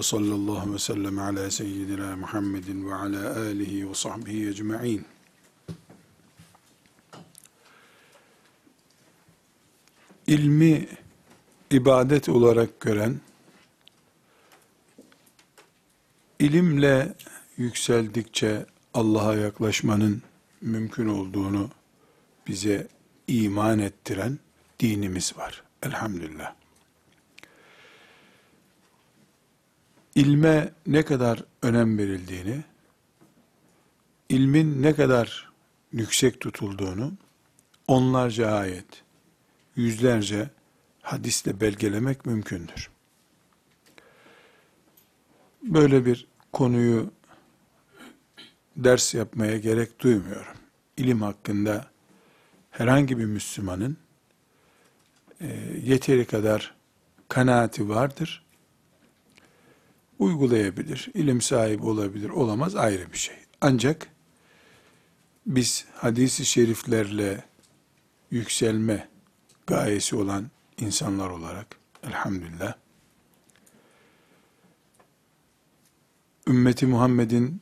Ve sallallahu ve sellem ala seyyidina Muhammedin ve ala alihi ve sahbihi ecma'in. İlmi ibadet olarak gören, ilimle yükseldikçe Allah'a yaklaşmanın mümkün olduğunu bize iman ettiren dinimiz var. Elhamdülillah. İlme ne kadar önem verildiğini, ilmin ne kadar yüksek tutulduğunu onlarca ayet, yüzlerce hadisle belgelemek mümkündür. Böyle bir konuyu ders yapmaya gerek duymuyorum. İlim hakkında herhangi bir Müslümanın e, yeteri kadar kanaati vardır. Uygulayabilir, ilim sahibi olabilir, olamaz ayrı bir şey. Ancak biz hadisi şeriflerle yükselme gayesi olan insanlar olarak elhamdülillah ümmeti Muhammed'in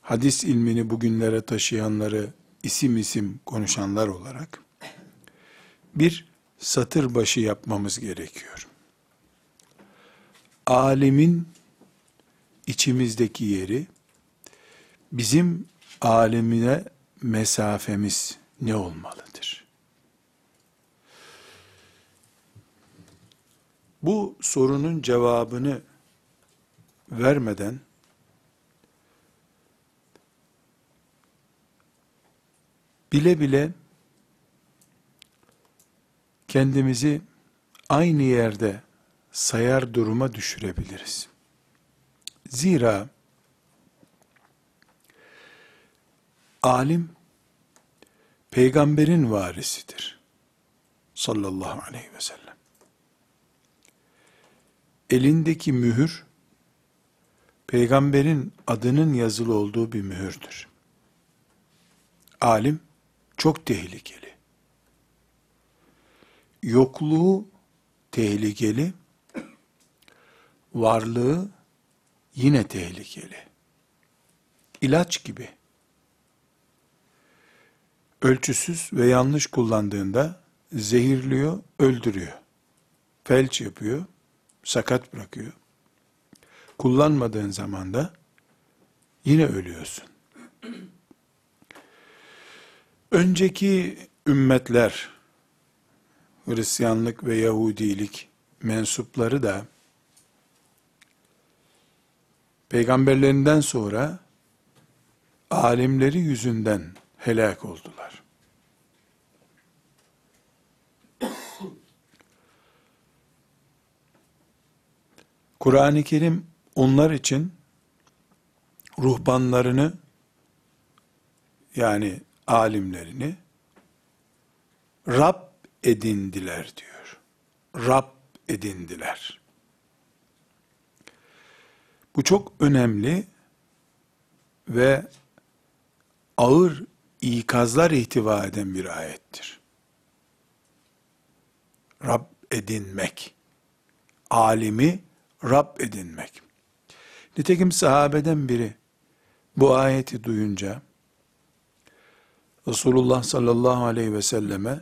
hadis ilmini bugünlere taşıyanları isim isim konuşanlar olarak bir satır başı yapmamız gerekiyor. Alimin içimizdeki yeri bizim alemine mesafemiz ne olmalıdır? Bu sorunun cevabını vermeden bile bile kendimizi aynı yerde sayar duruma düşürebiliriz. Zira alim peygamberin varisidir. Sallallahu aleyhi ve sellem. Elindeki mühür peygamberin adının yazılı olduğu bir mühürdür. Alim çok tehlikeli. Yokluğu tehlikeli, varlığı yine tehlikeli. İlaç gibi. Ölçüsüz ve yanlış kullandığında zehirliyor, öldürüyor. Felç yapıyor, sakat bırakıyor. Kullanmadığın zaman da yine ölüyorsun. Önceki ümmetler, Hristiyanlık ve Yahudilik mensupları da peygamberlerinden sonra alimleri yüzünden helak oldular. Kur'an-ı Kerim onlar için ruhbanlarını yani alimlerini Rab edindiler diyor. Rab edindiler. Bu çok önemli ve ağır ikazlar ihtiva eden bir ayettir. Rab edinmek. Alimi Rab edinmek. Nitekim sahabeden biri bu ayeti duyunca Resulullah sallallahu aleyhi ve selleme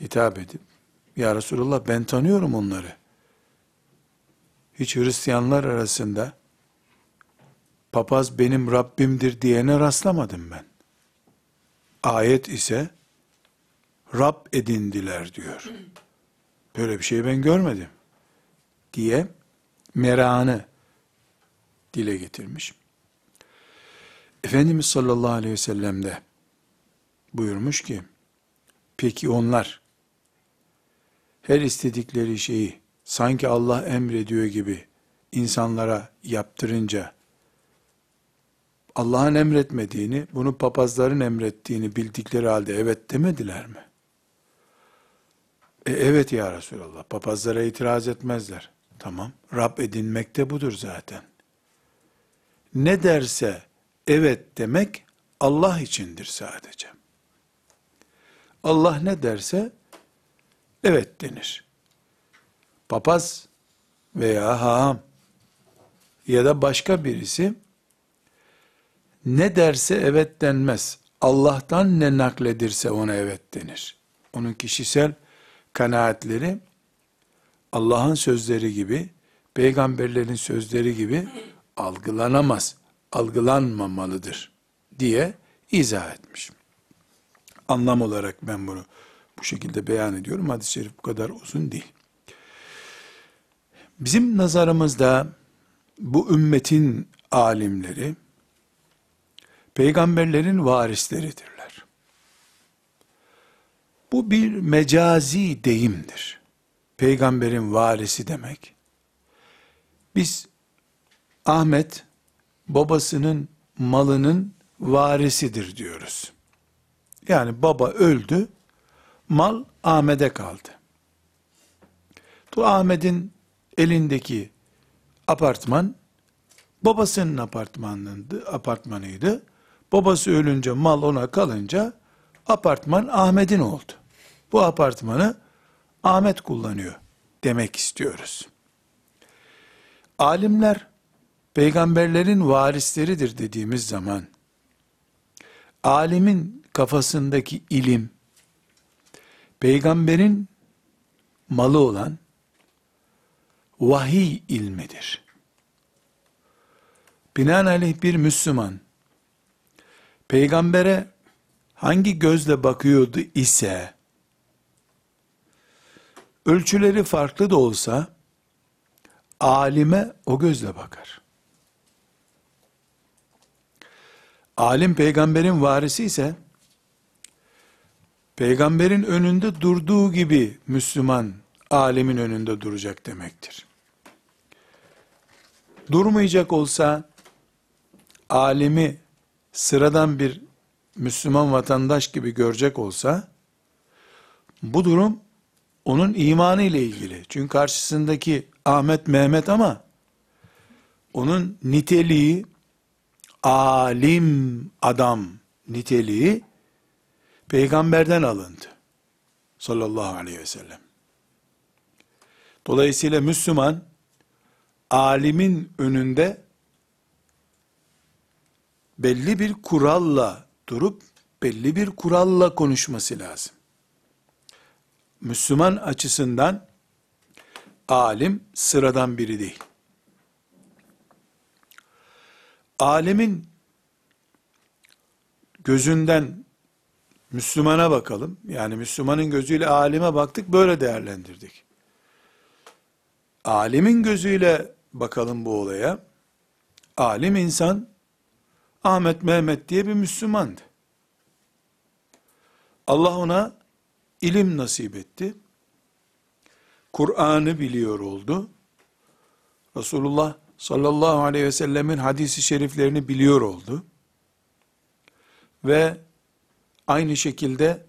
hitap edip Ya Resulullah ben tanıyorum onları. Hiç Hristiyanlar arasında papaz benim Rabbimdir diyene rastlamadım ben. Ayet ise Rab edindiler diyor. Böyle bir şey ben görmedim diye meranı dile getirmiş. Efendimiz sallallahu aleyhi ve sellem de buyurmuş ki, peki onlar her istedikleri şeyi sanki Allah emrediyor gibi insanlara yaptırınca Allah'ın emretmediğini, bunu papazların emrettiğini bildikleri halde evet demediler mi? E, evet ya Resulallah, papazlara itiraz etmezler. Tamam, Rab edinmek de budur zaten. Ne derse evet demek Allah içindir sadece. Allah ne derse evet denir. Papaz veya haham ya da başka birisi ne derse evet denmez. Allah'tan ne nakledirse ona evet denir. Onun kişisel kanaatleri Allah'ın sözleri gibi, peygamberlerin sözleri gibi algılanamaz, algılanmamalıdır diye izah etmiş. Anlam olarak ben bunu bu şekilde beyan ediyorum. Hadis-i şerif bu kadar uzun değil. Bizim nazarımızda bu ümmetin alimleri peygamberlerin varisleridirler. Bu bir mecazi deyimdir. Peygamberin varisi demek. Biz Ahmet babasının malının varisidir diyoruz. Yani baba öldü, mal Ahmet'e kaldı. Bu Ahmet'in elindeki apartman babasının apartmanıydı, apartmanıydı. Babası ölünce mal ona kalınca apartman Ahmet'in oldu. Bu apartmanı Ahmet kullanıyor demek istiyoruz. Alimler peygamberlerin varisleridir dediğimiz zaman alimin kafasındaki ilim peygamberin malı olan vahiy ilmidir. Binaenaleyh bir Müslüman peygambere hangi gözle bakıyordu ise ölçüleri farklı da olsa alime o gözle bakar. Alim peygamberin varisi ise peygamberin önünde durduğu gibi Müslüman alemin önünde duracak demektir. Durmayacak olsa alimi sıradan bir Müslüman vatandaş gibi görecek olsa bu durum onun imanı ile ilgili. Çünkü karşısındaki Ahmet Mehmet ama onun niteliği alim adam niteliği peygamberden alındı. Sallallahu aleyhi ve sellem. Dolayısıyla Müslüman alimin önünde belli bir kuralla durup belli bir kuralla konuşması lazım. Müslüman açısından alim sıradan biri değil. Alimin gözünden Müslümana bakalım. Yani Müslümanın gözüyle alime baktık, böyle değerlendirdik. Alimin gözüyle bakalım bu olaya. Alim insan Ahmet Mehmet diye bir Müslümandı. Allah ona ilim nasip etti. Kur'an'ı biliyor oldu. Resulullah sallallahu aleyhi ve sellemin hadisi şeriflerini biliyor oldu. Ve aynı şekilde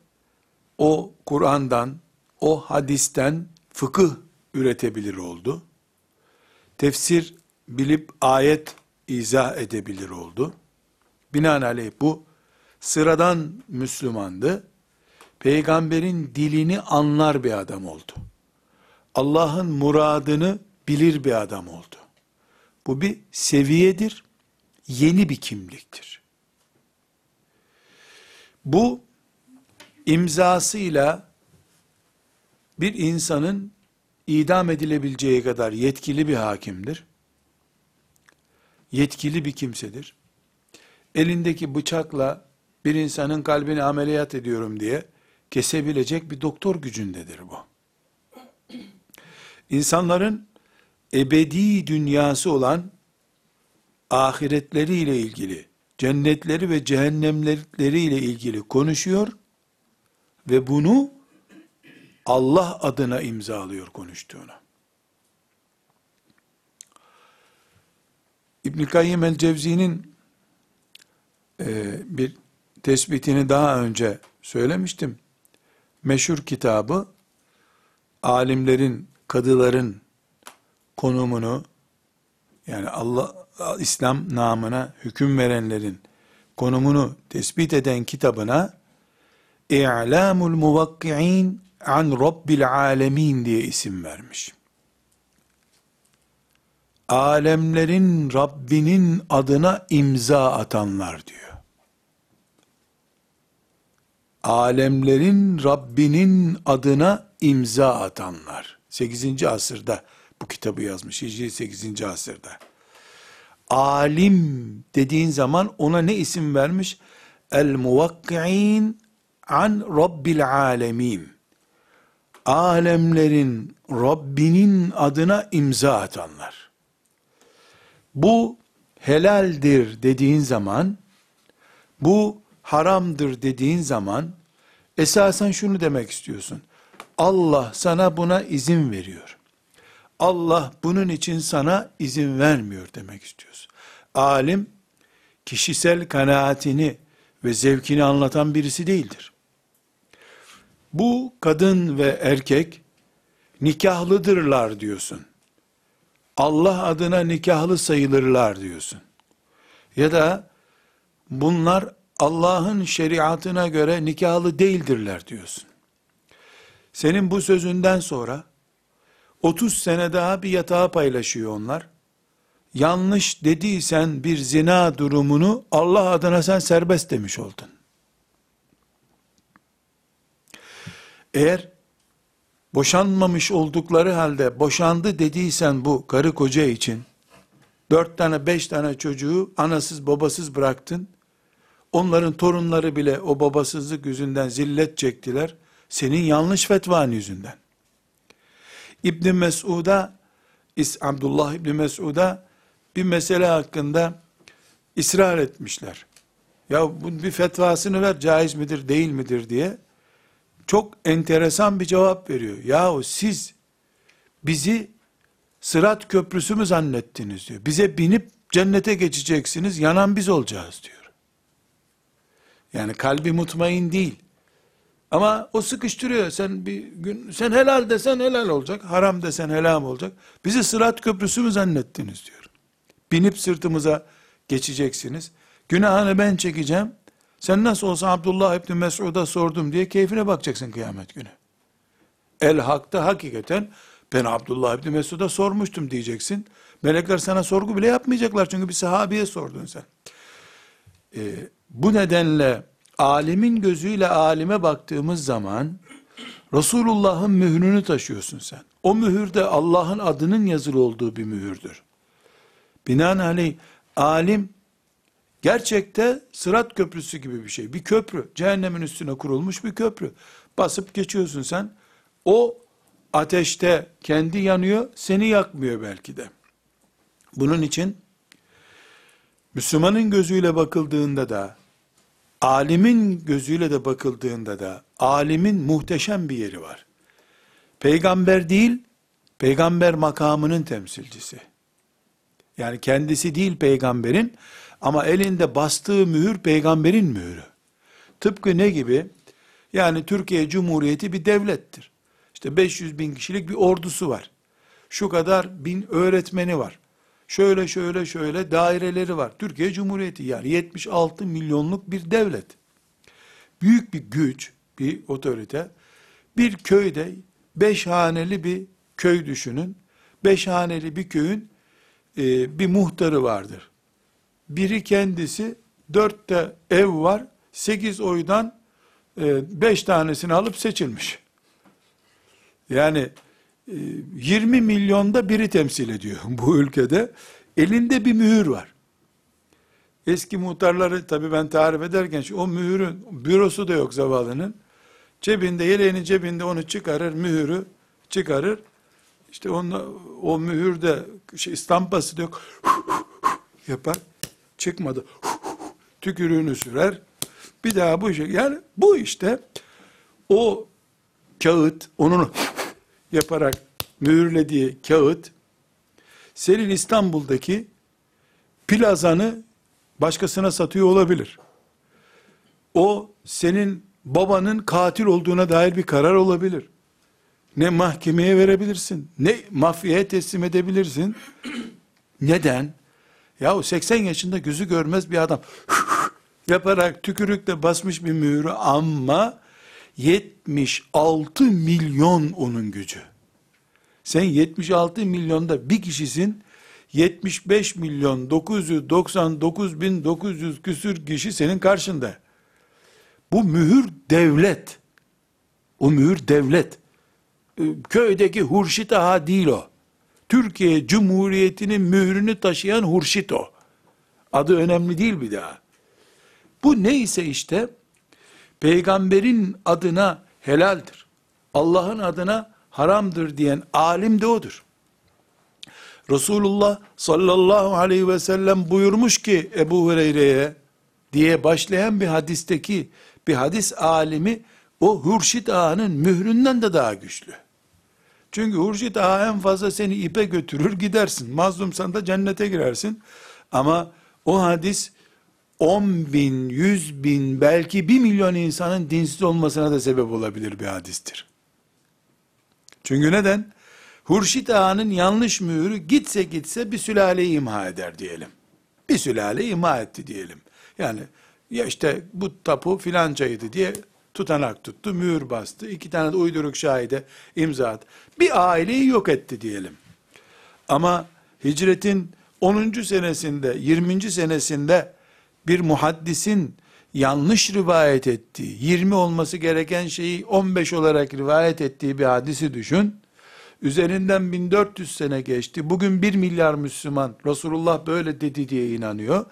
o Kur'an'dan, o hadisten fıkıh üretebilir oldu. Tefsir bilip ayet izah edebilir oldu. Binaenaleyh bu sıradan Müslümandı. Peygamberin dilini anlar bir adam oldu. Allah'ın muradını bilir bir adam oldu. Bu bir seviyedir, yeni bir kimliktir. Bu imzasıyla bir insanın idam edilebileceği kadar yetkili bir hakimdir. Yetkili bir kimsedir. Elindeki bıçakla bir insanın kalbini ameliyat ediyorum diye kesebilecek bir doktor gücündedir bu. İnsanların ebedi dünyası olan ahiretleriyle ilgili, cennetleri ve cehennemleri ile ilgili konuşuyor ve bunu Allah adına imzalıyor konuştuğunu. İbn Kayyim el Cevzi'nin e, bir tespitini daha önce söylemiştim. Meşhur kitabı alimlerin, kadıların konumunu yani Allah İslam namına hüküm verenlerin konumunu tespit eden kitabına İ'lamul muvakki'in an Rabbil alemin diye isim vermiş. alemlerin Rabbinin adına imza atanlar diyor. Alemlerin Rabbinin adına imza atanlar. 8. asırda bu kitabı yazmış. Hicri 8. asırda. Alim dediğin zaman ona ne isim vermiş? El muvakki'in an Rabbil alemin. Alemlerin Rabbinin adına imza atanlar. Bu helaldir dediğin zaman, bu haramdır dediğin zaman, esasen şunu demek istiyorsun. Allah sana buna izin veriyor. Allah bunun için sana izin vermiyor demek istiyorsun. Alim, kişisel kanaatini ve zevkini anlatan birisi değildir. Bu kadın ve erkek nikahlıdırlar diyorsun. Allah adına nikahlı sayılırlar diyorsun. Ya da bunlar Allah'ın şeriatına göre nikahlı değildirler diyorsun. Senin bu sözünden sonra 30 sene daha bir yatağı paylaşıyor onlar. Yanlış dediysen bir zina durumunu Allah adına sen serbest demiş oldun. Eğer boşanmamış oldukları halde boşandı dediysen bu karı koca için dört tane beş tane çocuğu anasız babasız bıraktın. Onların torunları bile o babasızlık yüzünden zillet çektiler. Senin yanlış fetvan yüzünden. İbn Mesud'a Abdullah İbn Mesud'a bir mesele hakkında ısrar etmişler. Ya bu bir fetvasını ver caiz midir değil midir diye çok enteresan bir cevap veriyor. Yahu siz bizi sırat köprüsü mü zannettiniz diyor. Bize binip cennete geçeceksiniz, yanan biz olacağız diyor. Yani kalbi mutmain değil. Ama o sıkıştırıyor. Sen bir gün sen helal desen helal olacak, haram desen helal olacak. Bizi sırat köprüsü mü zannettiniz diyor. Binip sırtımıza geçeceksiniz. Günahını ben çekeceğim. Sen nasıl olsa Abdullah İbni Mesud'a sordum diye keyfine bakacaksın kıyamet günü. El hakta hakikaten ben Abdullah İbni Mesud'a sormuştum diyeceksin. Melekler sana sorgu bile yapmayacaklar çünkü bir sahabiye sordun sen. Ee, bu nedenle alimin gözüyle alime baktığımız zaman Resulullah'ın mührünü taşıyorsun sen. O mühür de Allah'ın adının yazılı olduğu bir mühürdür. Binaenaleyh alim gerçekte sırat köprüsü gibi bir şey. Bir köprü. Cehennemin üstüne kurulmuş bir köprü. Basıp geçiyorsun sen. O ateşte kendi yanıyor, seni yakmıyor belki de. Bunun için Müslümanın gözüyle bakıldığında da, alimin gözüyle de bakıldığında da, alimin muhteşem bir yeri var. Peygamber değil, peygamber makamının temsilcisi. Yani kendisi değil peygamberin ama elinde bastığı mühür peygamberin mühürü. Tıpkı ne gibi? Yani Türkiye Cumhuriyeti bir devlettir. İşte 500 bin kişilik bir ordusu var. Şu kadar bin öğretmeni var. Şöyle şöyle şöyle daireleri var. Türkiye Cumhuriyeti yani 76 milyonluk bir devlet. Büyük bir güç, bir otorite. Bir köyde beş haneli bir köy düşünün. Beş haneli bir köyün e, bir muhtarı vardır. Biri kendisi, dörtte ev var, sekiz oydan e, beş tanesini alıp seçilmiş. Yani e, 20 milyonda biri temsil ediyor bu ülkede. Elinde bir mühür var. Eski muhtarları tabii ben tarif ederken o mühürün bürosu da yok zavallının. Cebinde, yeleğinin cebinde onu çıkarır, mühürü çıkarır. İşte onunla, o mühürde şey, istampası diyor. yapar. Çıkmadı. Tükürüğünü sürer. Bir daha bu şey. Yani bu işte o kağıt, onun yaparak mühürlediği kağıt, senin İstanbul'daki plazanı başkasına satıyor olabilir. O senin babanın katil olduğuna dair bir karar olabilir ne mahkemeye verebilirsin, ne mafyaya teslim edebilirsin. Neden? Yahu 80 yaşında gözü görmez bir adam yaparak tükürükle basmış bir mühürü ama 76 milyon onun gücü. Sen 76 milyonda bir kişisin, 75 milyon 999 bin 900 küsür kişi senin karşında. Bu mühür devlet. O mühür devlet. Ee, köydeki Hurşit Ağa değil o. Türkiye Cumhuriyeti'nin mührünü taşıyan Hurşit o. Adı önemli değil bir daha. Bu neyse işte peygamberin adına helaldir. Allah'ın adına haramdır diyen alim de odur. Resulullah sallallahu aleyhi ve sellem buyurmuş ki Ebu Hureyre'ye diye başlayan bir hadisteki bir hadis alimi o Hurşit Ağa'nın mühründen de daha güçlü. Çünkü Hurşit Ağa en fazla seni ipe götürür gidersin. Mazlumsan da cennete girersin. Ama o hadis 10 bin, 100 bin, belki 1 milyon insanın dinsiz olmasına da sebep olabilir bir hadistir. Çünkü neden? Hurşit Ağa'nın yanlış mühürü gitse gitse bir sülale imha eder diyelim. Bir sülale imha etti diyelim. Yani ya işte bu tapu filancaydı diye tutanak tuttu, mühür bastı, iki tane de uyduruk şahide imza attı. Bir aileyi yok etti diyelim. Ama hicretin 10. senesinde, 20. senesinde bir muhaddisin yanlış rivayet ettiği, 20 olması gereken şeyi 15 olarak rivayet ettiği bir hadisi düşün. Üzerinden 1400 sene geçti. Bugün 1 milyar Müslüman Resulullah böyle dedi diye inanıyor.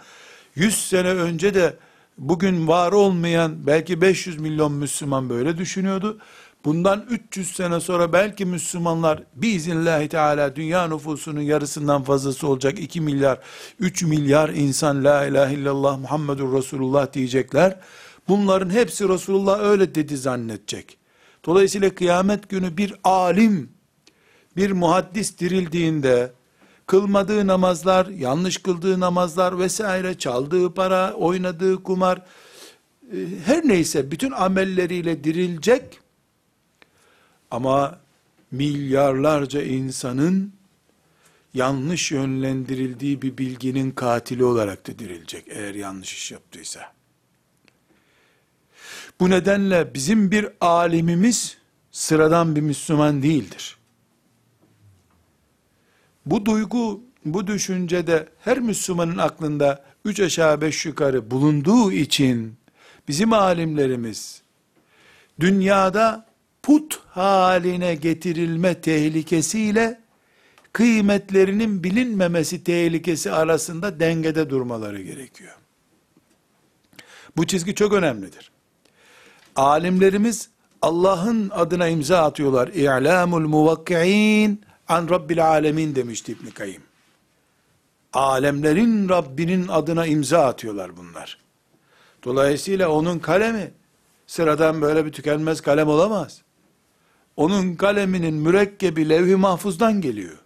100 sene önce de bugün var olmayan belki 500 milyon Müslüman böyle düşünüyordu. Bundan 300 sene sonra belki Müslümanlar biiznillahü teala dünya nüfusunun yarısından fazlası olacak 2 milyar, 3 milyar insan la ilahe illallah Muhammedur Resulullah diyecekler. Bunların hepsi Resulullah öyle dedi zannedecek. Dolayısıyla kıyamet günü bir alim, bir muhaddis dirildiğinde, kılmadığı namazlar, yanlış kıldığı namazlar vesaire, çaldığı para, oynadığı kumar, e, her neyse bütün amelleriyle dirilecek, ama milyarlarca insanın yanlış yönlendirildiği bir bilginin katili olarak da dirilecek eğer yanlış iş yaptıysa. Bu nedenle bizim bir alimimiz sıradan bir Müslüman değildir. Bu duygu, bu düşüncede her Müslümanın aklında üç aşağı beş yukarı bulunduğu için bizim alimlerimiz dünyada put haline getirilme tehlikesiyle kıymetlerinin bilinmemesi tehlikesi arasında dengede durmaları gerekiyor. Bu çizgi çok önemlidir. Alimlerimiz Allah'ın adına imza atıyorlar. İ'lamul muvakki'in an rabbil alemin demişti İbn Kayyim. Alemlerin Rabbinin adına imza atıyorlar bunlar. Dolayısıyla onun kalemi sıradan böyle bir tükenmez kalem olamaz. Onun kaleminin mürekkebi levh-i mahfuzdan geliyor.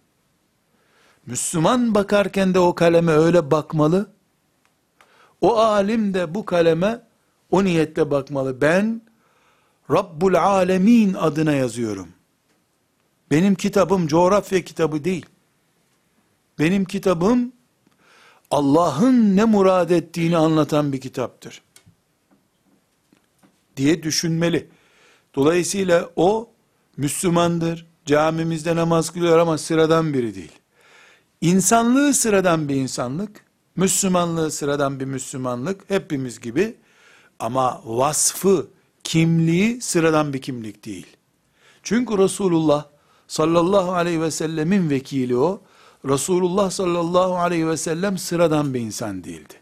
Müslüman bakarken de o kaleme öyle bakmalı. O alim de bu kaleme o niyetle bakmalı. Ben Rabbul Alemin adına yazıyorum. Benim kitabım coğrafya kitabı değil. Benim kitabım Allah'ın ne murad ettiğini anlatan bir kitaptır. Diye düşünmeli. Dolayısıyla o Müslümandır, camimizde namaz kılıyor ama sıradan biri değil. İnsanlığı sıradan bir insanlık, Müslümanlığı sıradan bir Müslümanlık, hepimiz gibi ama vasfı, kimliği sıradan bir kimlik değil. Çünkü Resulullah sallallahu aleyhi ve sellemin vekili o, Resulullah sallallahu aleyhi ve sellem sıradan bir insan değildi.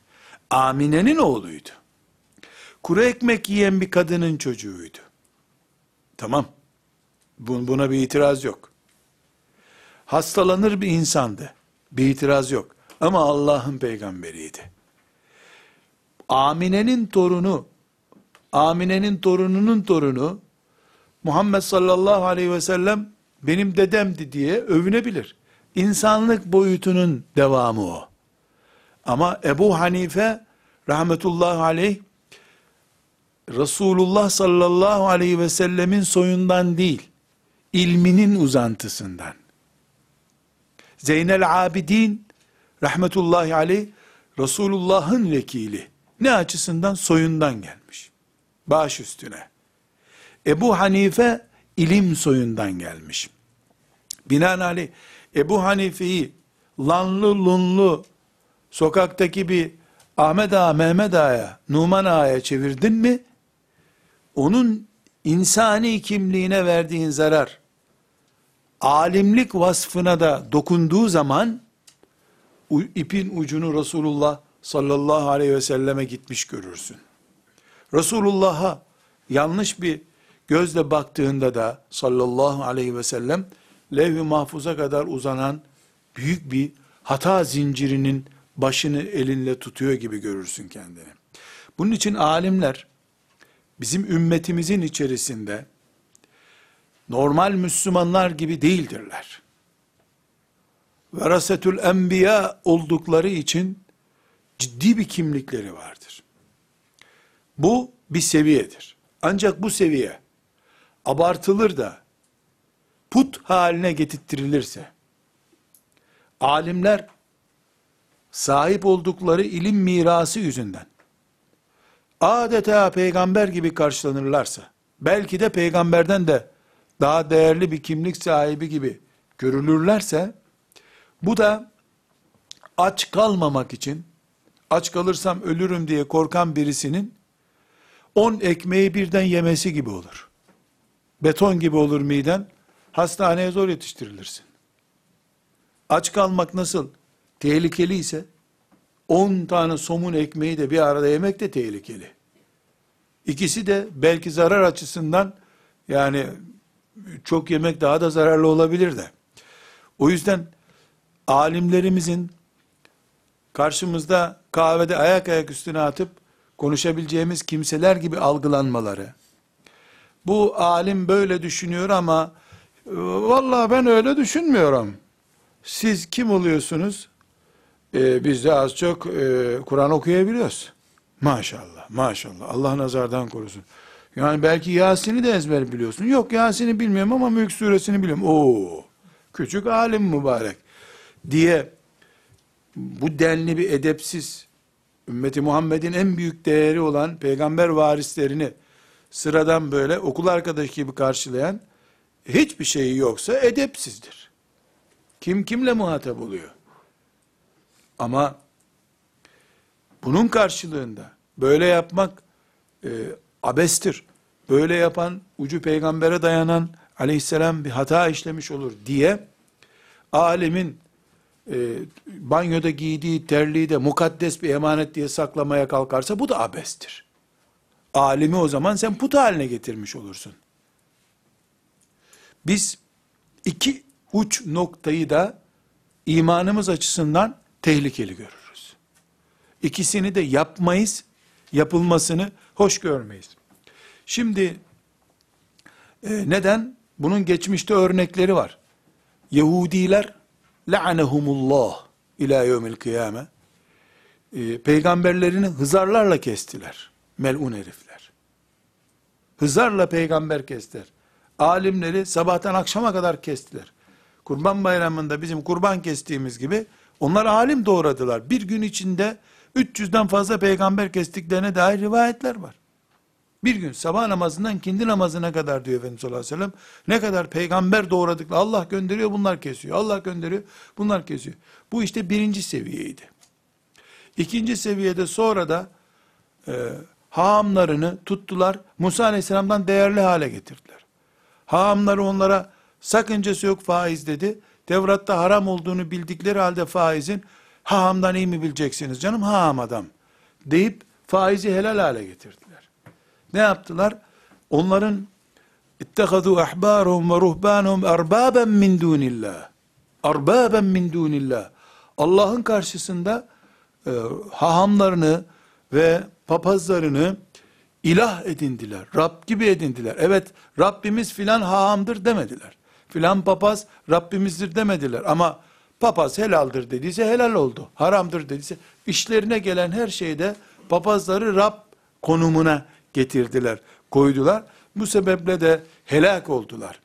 Amine'nin oğluydu. Kuru ekmek yiyen bir kadının çocuğuydu. Tamam. Buna bir itiraz yok. Hastalanır bir insandı. Bir itiraz yok. Ama Allah'ın peygamberiydi. Amine'nin torunu, Amine'nin torununun torunu, Muhammed sallallahu aleyhi ve sellem benim dedemdi diye övünebilir. İnsanlık boyutunun devamı o. Ama Ebu Hanife rahmetullahi aleyh Resulullah sallallahu aleyhi ve sellemin soyundan değil, ilminin uzantısından. Zeynel Abidin rahmetullahi aleyh Resulullah'ın vekili. Ne açısından? Soyundan gelmiş. Baş üstüne. Ebu Hanife ilim soyundan gelmiş. Binaenaleyh Ebu Hanife'yi lanlı lunlu sokaktaki bir Ahmet Ağa, Mehmet Ağa'ya, Numan Ağa'ya çevirdin mi, onun insani kimliğine verdiğin zarar, alimlik vasfına da dokunduğu zaman, ipin ucunu Resulullah sallallahu aleyhi ve selleme gitmiş görürsün. Resulullah'a yanlış bir gözle baktığında da sallallahu aleyhi ve sellem levh-i mahfuza kadar uzanan büyük bir hata zincirinin başını elinle tutuyor gibi görürsün kendini. Bunun için alimler bizim ümmetimizin içerisinde normal Müslümanlar gibi değildirler. Verasetül enbiya oldukları için ciddi bir kimlikleri vardır. Bu bir seviyedir. Ancak bu seviye abartılır da put haline getirttirilirse alimler sahip oldukları ilim mirası yüzünden adeta peygamber gibi karşılanırlarsa belki de peygamberden de daha değerli bir kimlik sahibi gibi görülürlerse bu da aç kalmamak için aç kalırsam ölürüm diye korkan birisinin 10 ekmeği birden yemesi gibi olur. Beton gibi olur miden. Hastaneye zor yetiştirilirsin. Aç kalmak nasıl tehlikeli ise 10 tane somun ekmeği de bir arada yemek de tehlikeli. İkisi de belki zarar açısından yani çok yemek daha da zararlı olabilir de. O yüzden alimlerimizin karşımızda kahvede ayak ayak üstüne atıp konuşabileceğimiz kimseler gibi algılanmaları, bu alim böyle düşünüyor ama vallahi ben öyle düşünmüyorum. Siz kim oluyorsunuz? Ee, biz de az çok e, Kur'an okuyabiliyoruz. Maşallah, maşallah. Allah nazardan korusun. Yani belki Yasin'i de ezber biliyorsun. Yok Yasin'i bilmiyorum ama Mülk suresini biliyorum. Oo, küçük alim mübarek diye bu denli bir edepsiz ümmeti Muhammed'in en büyük değeri olan peygamber varislerini sıradan böyle okul arkadaşı gibi karşılayan hiçbir şeyi yoksa edepsizdir. Kim kimle muhatap oluyor? Ama bunun karşılığında böyle yapmak e, abestir. Böyle yapan ucu peygambere dayanan aleyhisselam bir hata işlemiş olur diye alemin e, banyoda giydiği terliği de mukaddes bir emanet diye saklamaya kalkarsa bu da abestir. Alimi o zaman sen put haline getirmiş olursun. Biz iki uç noktayı da imanımız açısından tehlikeli görürüz. İkisini de yapmayız, yapılmasını hoş görmeyiz. Şimdi e, neden? Bunun geçmişte örnekleri var. Yahudiler la'anehumullah ila yevmil kıyame e, peygamberlerini hızarlarla kestiler. Melun herifler. Hızarla peygamber kestiler. Alimleri sabahtan akşama kadar kestiler. Kurban bayramında bizim kurban kestiğimiz gibi onlar alim doğradılar. Bir gün içinde 300'den fazla peygamber kestiklerine dair rivayetler var. Bir gün sabah namazından kindi namazına kadar diyor Efendimiz sallallahu aleyhi ve sellem. Ne kadar peygamber doğradık. Allah gönderiyor bunlar kesiyor. Allah gönderiyor bunlar kesiyor. Bu işte birinci seviyeydi. İkinci seviyede sonra da e, haamlarını tuttular. Musa aleyhisselamdan değerli hale getirdiler. Haamları onlara sakıncası yok faiz dedi. Tevrat'ta haram olduğunu bildikleri halde faizin haamdan iyi mi bileceksiniz canım haam adam deyip faizi helal hale getirdiler. Ne yaptılar? Onların ittehadu ahbarahum ve ruhbanahum erbaben min dunillah. Erbaben min dunillah. Allah'ın karşısında e, hahamlarını ve papazlarını ilah edindiler. Rab gibi edindiler. Evet Rabbimiz filan hahamdır demediler. Filan papaz Rabbimizdir demediler. Ama papaz helaldir dediyse helal oldu. Haramdır dediyse işlerine gelen her şeyde papazları Rab konumuna getirdiler, koydular. Bu sebeple de helak oldular.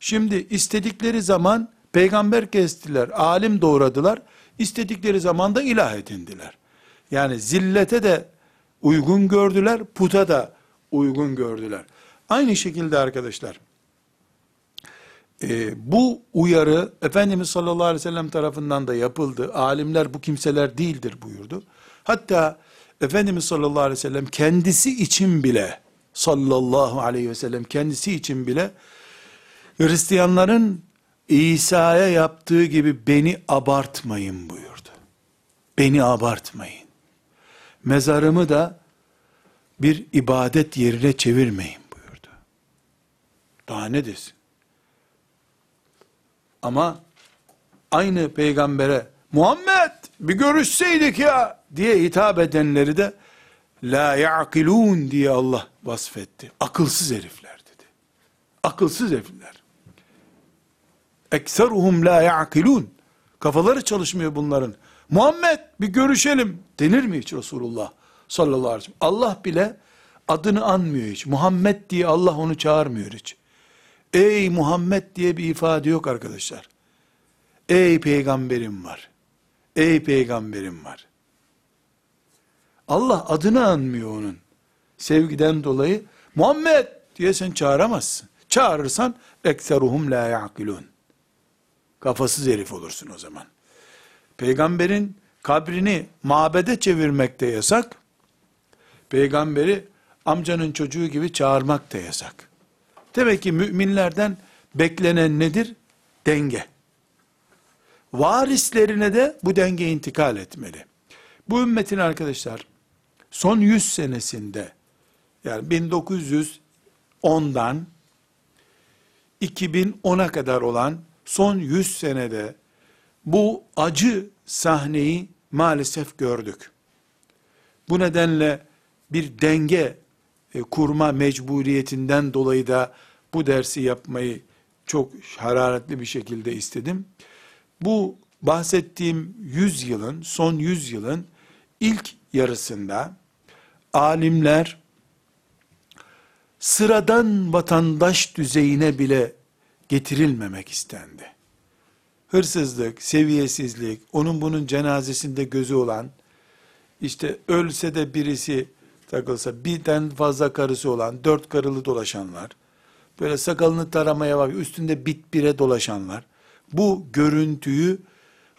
Şimdi istedikleri zaman peygamber kestiler, alim doğradılar. İstedikleri zaman da ilah edindiler. Yani zillete de uygun gördüler, puta da uygun gördüler. Aynı şekilde arkadaşlar, e, bu uyarı Efendimiz sallallahu aleyhi ve sellem tarafından da yapıldı. Alimler bu kimseler değildir buyurdu. Hatta Efendimiz sallallahu aleyhi ve sellem kendisi için bile sallallahu aleyhi ve sellem kendisi için bile Hristiyanların İsa'ya yaptığı gibi beni abartmayın buyurdu. Beni abartmayın. Mezarımı da bir ibadet yerine çevirmeyin buyurdu. Daha ne desin? Ama aynı peygambere Muhammed bir görüşseydik ya diye hitap edenleri de la ya'kilun diye Allah vasfetti. Akılsız herifler dedi. Akılsız herifler. Ekseruhum la ya'kilun. Kafaları çalışmıyor bunların. Muhammed bir görüşelim denir mi hiç Resulullah sallallahu aleyhi ve sellem? Allah bile adını anmıyor hiç. Muhammed diye Allah onu çağırmıyor hiç. Ey Muhammed diye bir ifade yok arkadaşlar. Ey peygamberim var. Ey peygamberim var. Allah adını anmıyor onun. Sevgiden dolayı Muhammed diye sen çağıramazsın. Çağırırsan ekseruhum la ya'kilun. Kafasız herif olursun o zaman. Peygamberin kabrini mabede çevirmek de yasak. Peygamberi amcanın çocuğu gibi çağırmak da yasak. Demek ki müminlerden beklenen nedir? Denge. Varislerine de bu denge intikal etmeli. Bu ümmetin arkadaşlar son 100 senesinde yani 1910'dan 2010'a kadar olan son 100 senede bu acı sahneyi maalesef gördük. Bu nedenle bir denge e, kurma mecburiyetinden dolayı da bu dersi yapmayı çok hararetli bir şekilde istedim. Bu bahsettiğim 100 yılın, son 100 yılın ilk yarısında alimler sıradan vatandaş düzeyine bile getirilmemek istendi. Hırsızlık, seviyesizlik, onun bunun cenazesinde gözü olan, işte ölse de birisi takılsa, birden fazla karısı olan, dört karılı dolaşanlar, böyle sakalını taramaya bak, üstünde bit bire dolaşanlar, bu görüntüyü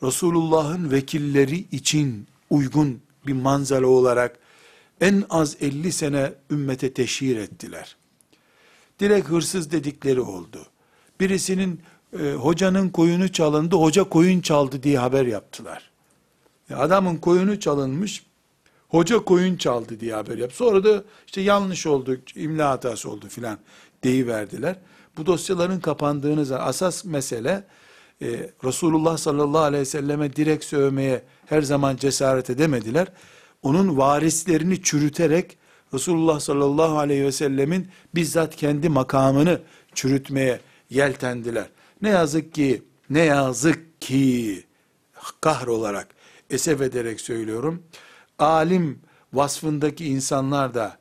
Resulullah'ın vekilleri için uygun bir manzara olarak en az 50 sene ümmete teşhir ettiler. Direkt hırsız dedikleri oldu. Birisinin e, hocanın koyunu çalındı, hoca koyun çaldı diye haber yaptılar. Adamın koyunu çalınmış, hoca koyun çaldı diye haber yaptı. Sonra da işte yanlış oldu, imla hatası oldu filan deyiverdiler. Bu dosyaların kapandığını zaman asas mesele e, Resulullah sallallahu aleyhi ve selleme direkt sövmeye her zaman cesaret edemediler. Onun varislerini çürüterek Resulullah sallallahu aleyhi ve sellemin bizzat kendi makamını çürütmeye yeltendiler. Ne yazık ki, ne yazık ki kahrolarak, esef ederek söylüyorum. Alim vasfındaki insanlar da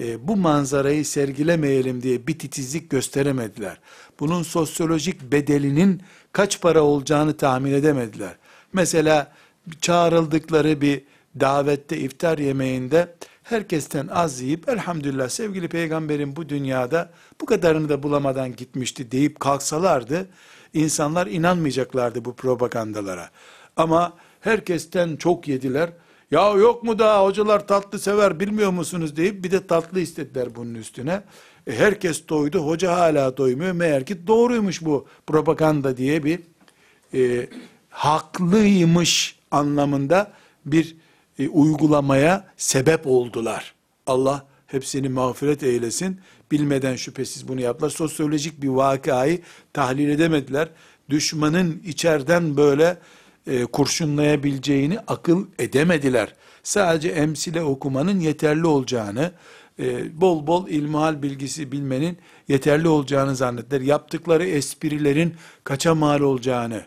e, bu manzarayı sergilemeyelim diye bir titizlik gösteremediler. Bunun sosyolojik bedelinin kaç para olacağını tahmin edemediler. Mesela çağrıldıkları bir davette iftar yemeğinde herkesten az yiyip elhamdülillah sevgili peygamberin bu dünyada bu kadarını da bulamadan gitmişti deyip kalksalardı insanlar inanmayacaklardı bu propagandalara. Ama herkesten çok yediler. Ya yok mu daha hocalar tatlı sever bilmiyor musunuz deyip bir de tatlı istediler bunun üstüne. E herkes doydu hoca hala doymuyor. Meğer ki doğruymuş bu propaganda diye bir e, haklıymış anlamında bir e, uygulamaya sebep oldular. Allah hepsini mağfiret eylesin. Bilmeden şüphesiz bunu yaptılar. Sosyolojik bir vakayı tahlil edemediler. Düşmanın içeriden böyle e, kurşunlayabileceğini akıl edemediler. Sadece emsile okumanın yeterli olacağını, e, bol bol ilmihal bilgisi bilmenin yeterli olacağını zannettiler. Yaptıkları esprilerin kaça mal olacağını,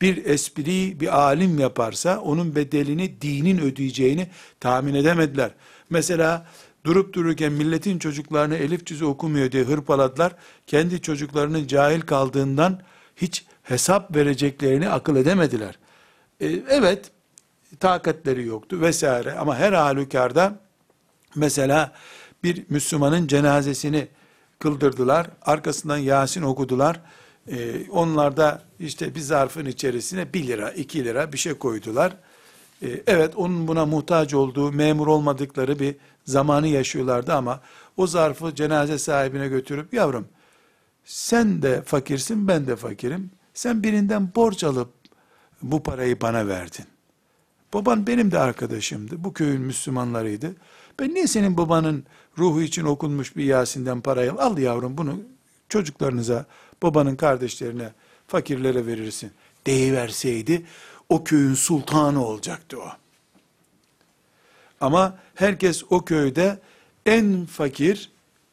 bir espriyi bir alim yaparsa onun bedelini dinin ödeyeceğini tahmin edemediler. Mesela durup dururken milletin çocuklarını elif cüzü okumuyor diye hırpaladılar. Kendi çocuklarının cahil kaldığından hiç hesap vereceklerini akıl edemediler. Ee, evet, takatleri yoktu vesaire ama her halükarda mesela bir Müslümanın cenazesini kıldırdılar. Arkasından Yasin okudular. Ee, onlar işte bir zarfın içerisine 1 lira, 2 lira bir şey koydular. Ee, evet onun buna muhtaç olduğu, memur olmadıkları bir zamanı yaşıyorlardı ama o zarfı cenaze sahibine götürüp yavrum sen de fakirsin ben de fakirim. Sen birinden borç alıp bu parayı bana verdin. Baban benim de arkadaşımdı. Bu köyün Müslümanlarıydı. Ben niye senin babanın ruhu için okunmuş bir Yasin'den parayı al, al yavrum bunu çocuklarınıza, babanın kardeşlerine, fakirlere verirsin. Deyiverseydi o köyün sultanı olacaktı o. Ama herkes o köyde en fakir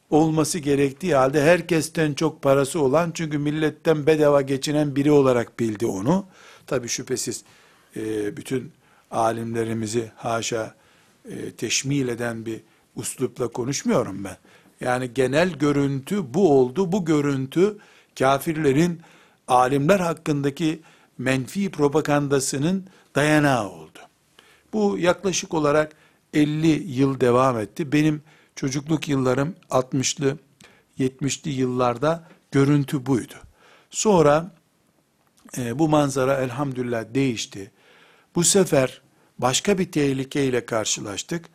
olması gerektiği halde herkesten çok parası olan çünkü milletten bedava geçinen biri olarak bildi onu. Tabi şüphesiz e, bütün alimlerimizi haşa e, teşmil eden bir uslupla konuşmuyorum ben. Yani genel görüntü bu oldu. Bu görüntü kafirlerin alimler hakkındaki menfi propagandasının dayanağı oldu. Bu yaklaşık olarak 50 yıl devam etti. Benim çocukluk yıllarım 60'lı 70'li yıllarda görüntü buydu. Sonra e, bu manzara elhamdülillah değişti. Bu sefer başka bir tehlikeyle karşılaştık.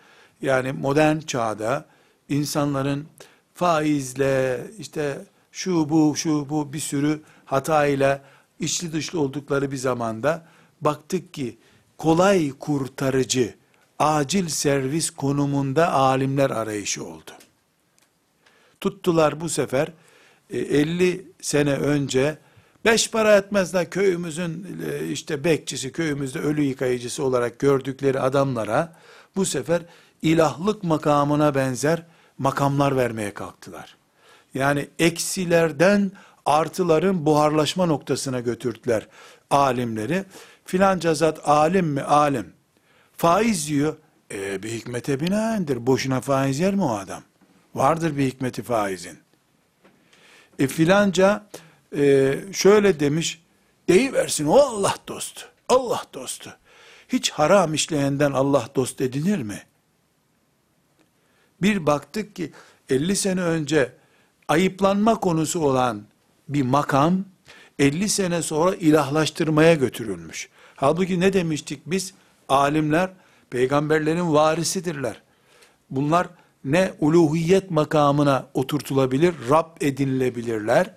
Yani modern çağda insanların faizle işte şu bu şu bu bir sürü hatayla içli dışlı oldukları bir zamanda baktık ki kolay kurtarıcı, acil servis konumunda alimler arayışı oldu. Tuttular bu sefer 50 e, sene önce beş para etmez de köyümüzün e, işte bekçisi, köyümüzde ölü yıkayıcısı olarak gördükleri adamlara bu sefer ilahlık makamına benzer makamlar vermeye kalktılar. Yani eksilerden artıların buharlaşma noktasına götürdüler alimleri. Filanca zat alim mi? Alim. Faiz diyor. E, bir hikmete binaendir. Boşuna faiz yer mi o adam? Vardır bir hikmeti faizin. E filanca e, şöyle demiş. Deyiversin o Allah dostu. Allah dostu. Hiç haram işleyenden Allah dost edinir mi? Bir baktık ki 50 sene önce ayıplanma konusu olan bir makam 50 sene sonra ilahlaştırmaya götürülmüş. Halbuki ne demiştik biz? Alimler peygamberlerin varisidirler. Bunlar ne uluhiyet makamına oturtulabilir, Rab edinilebilirler,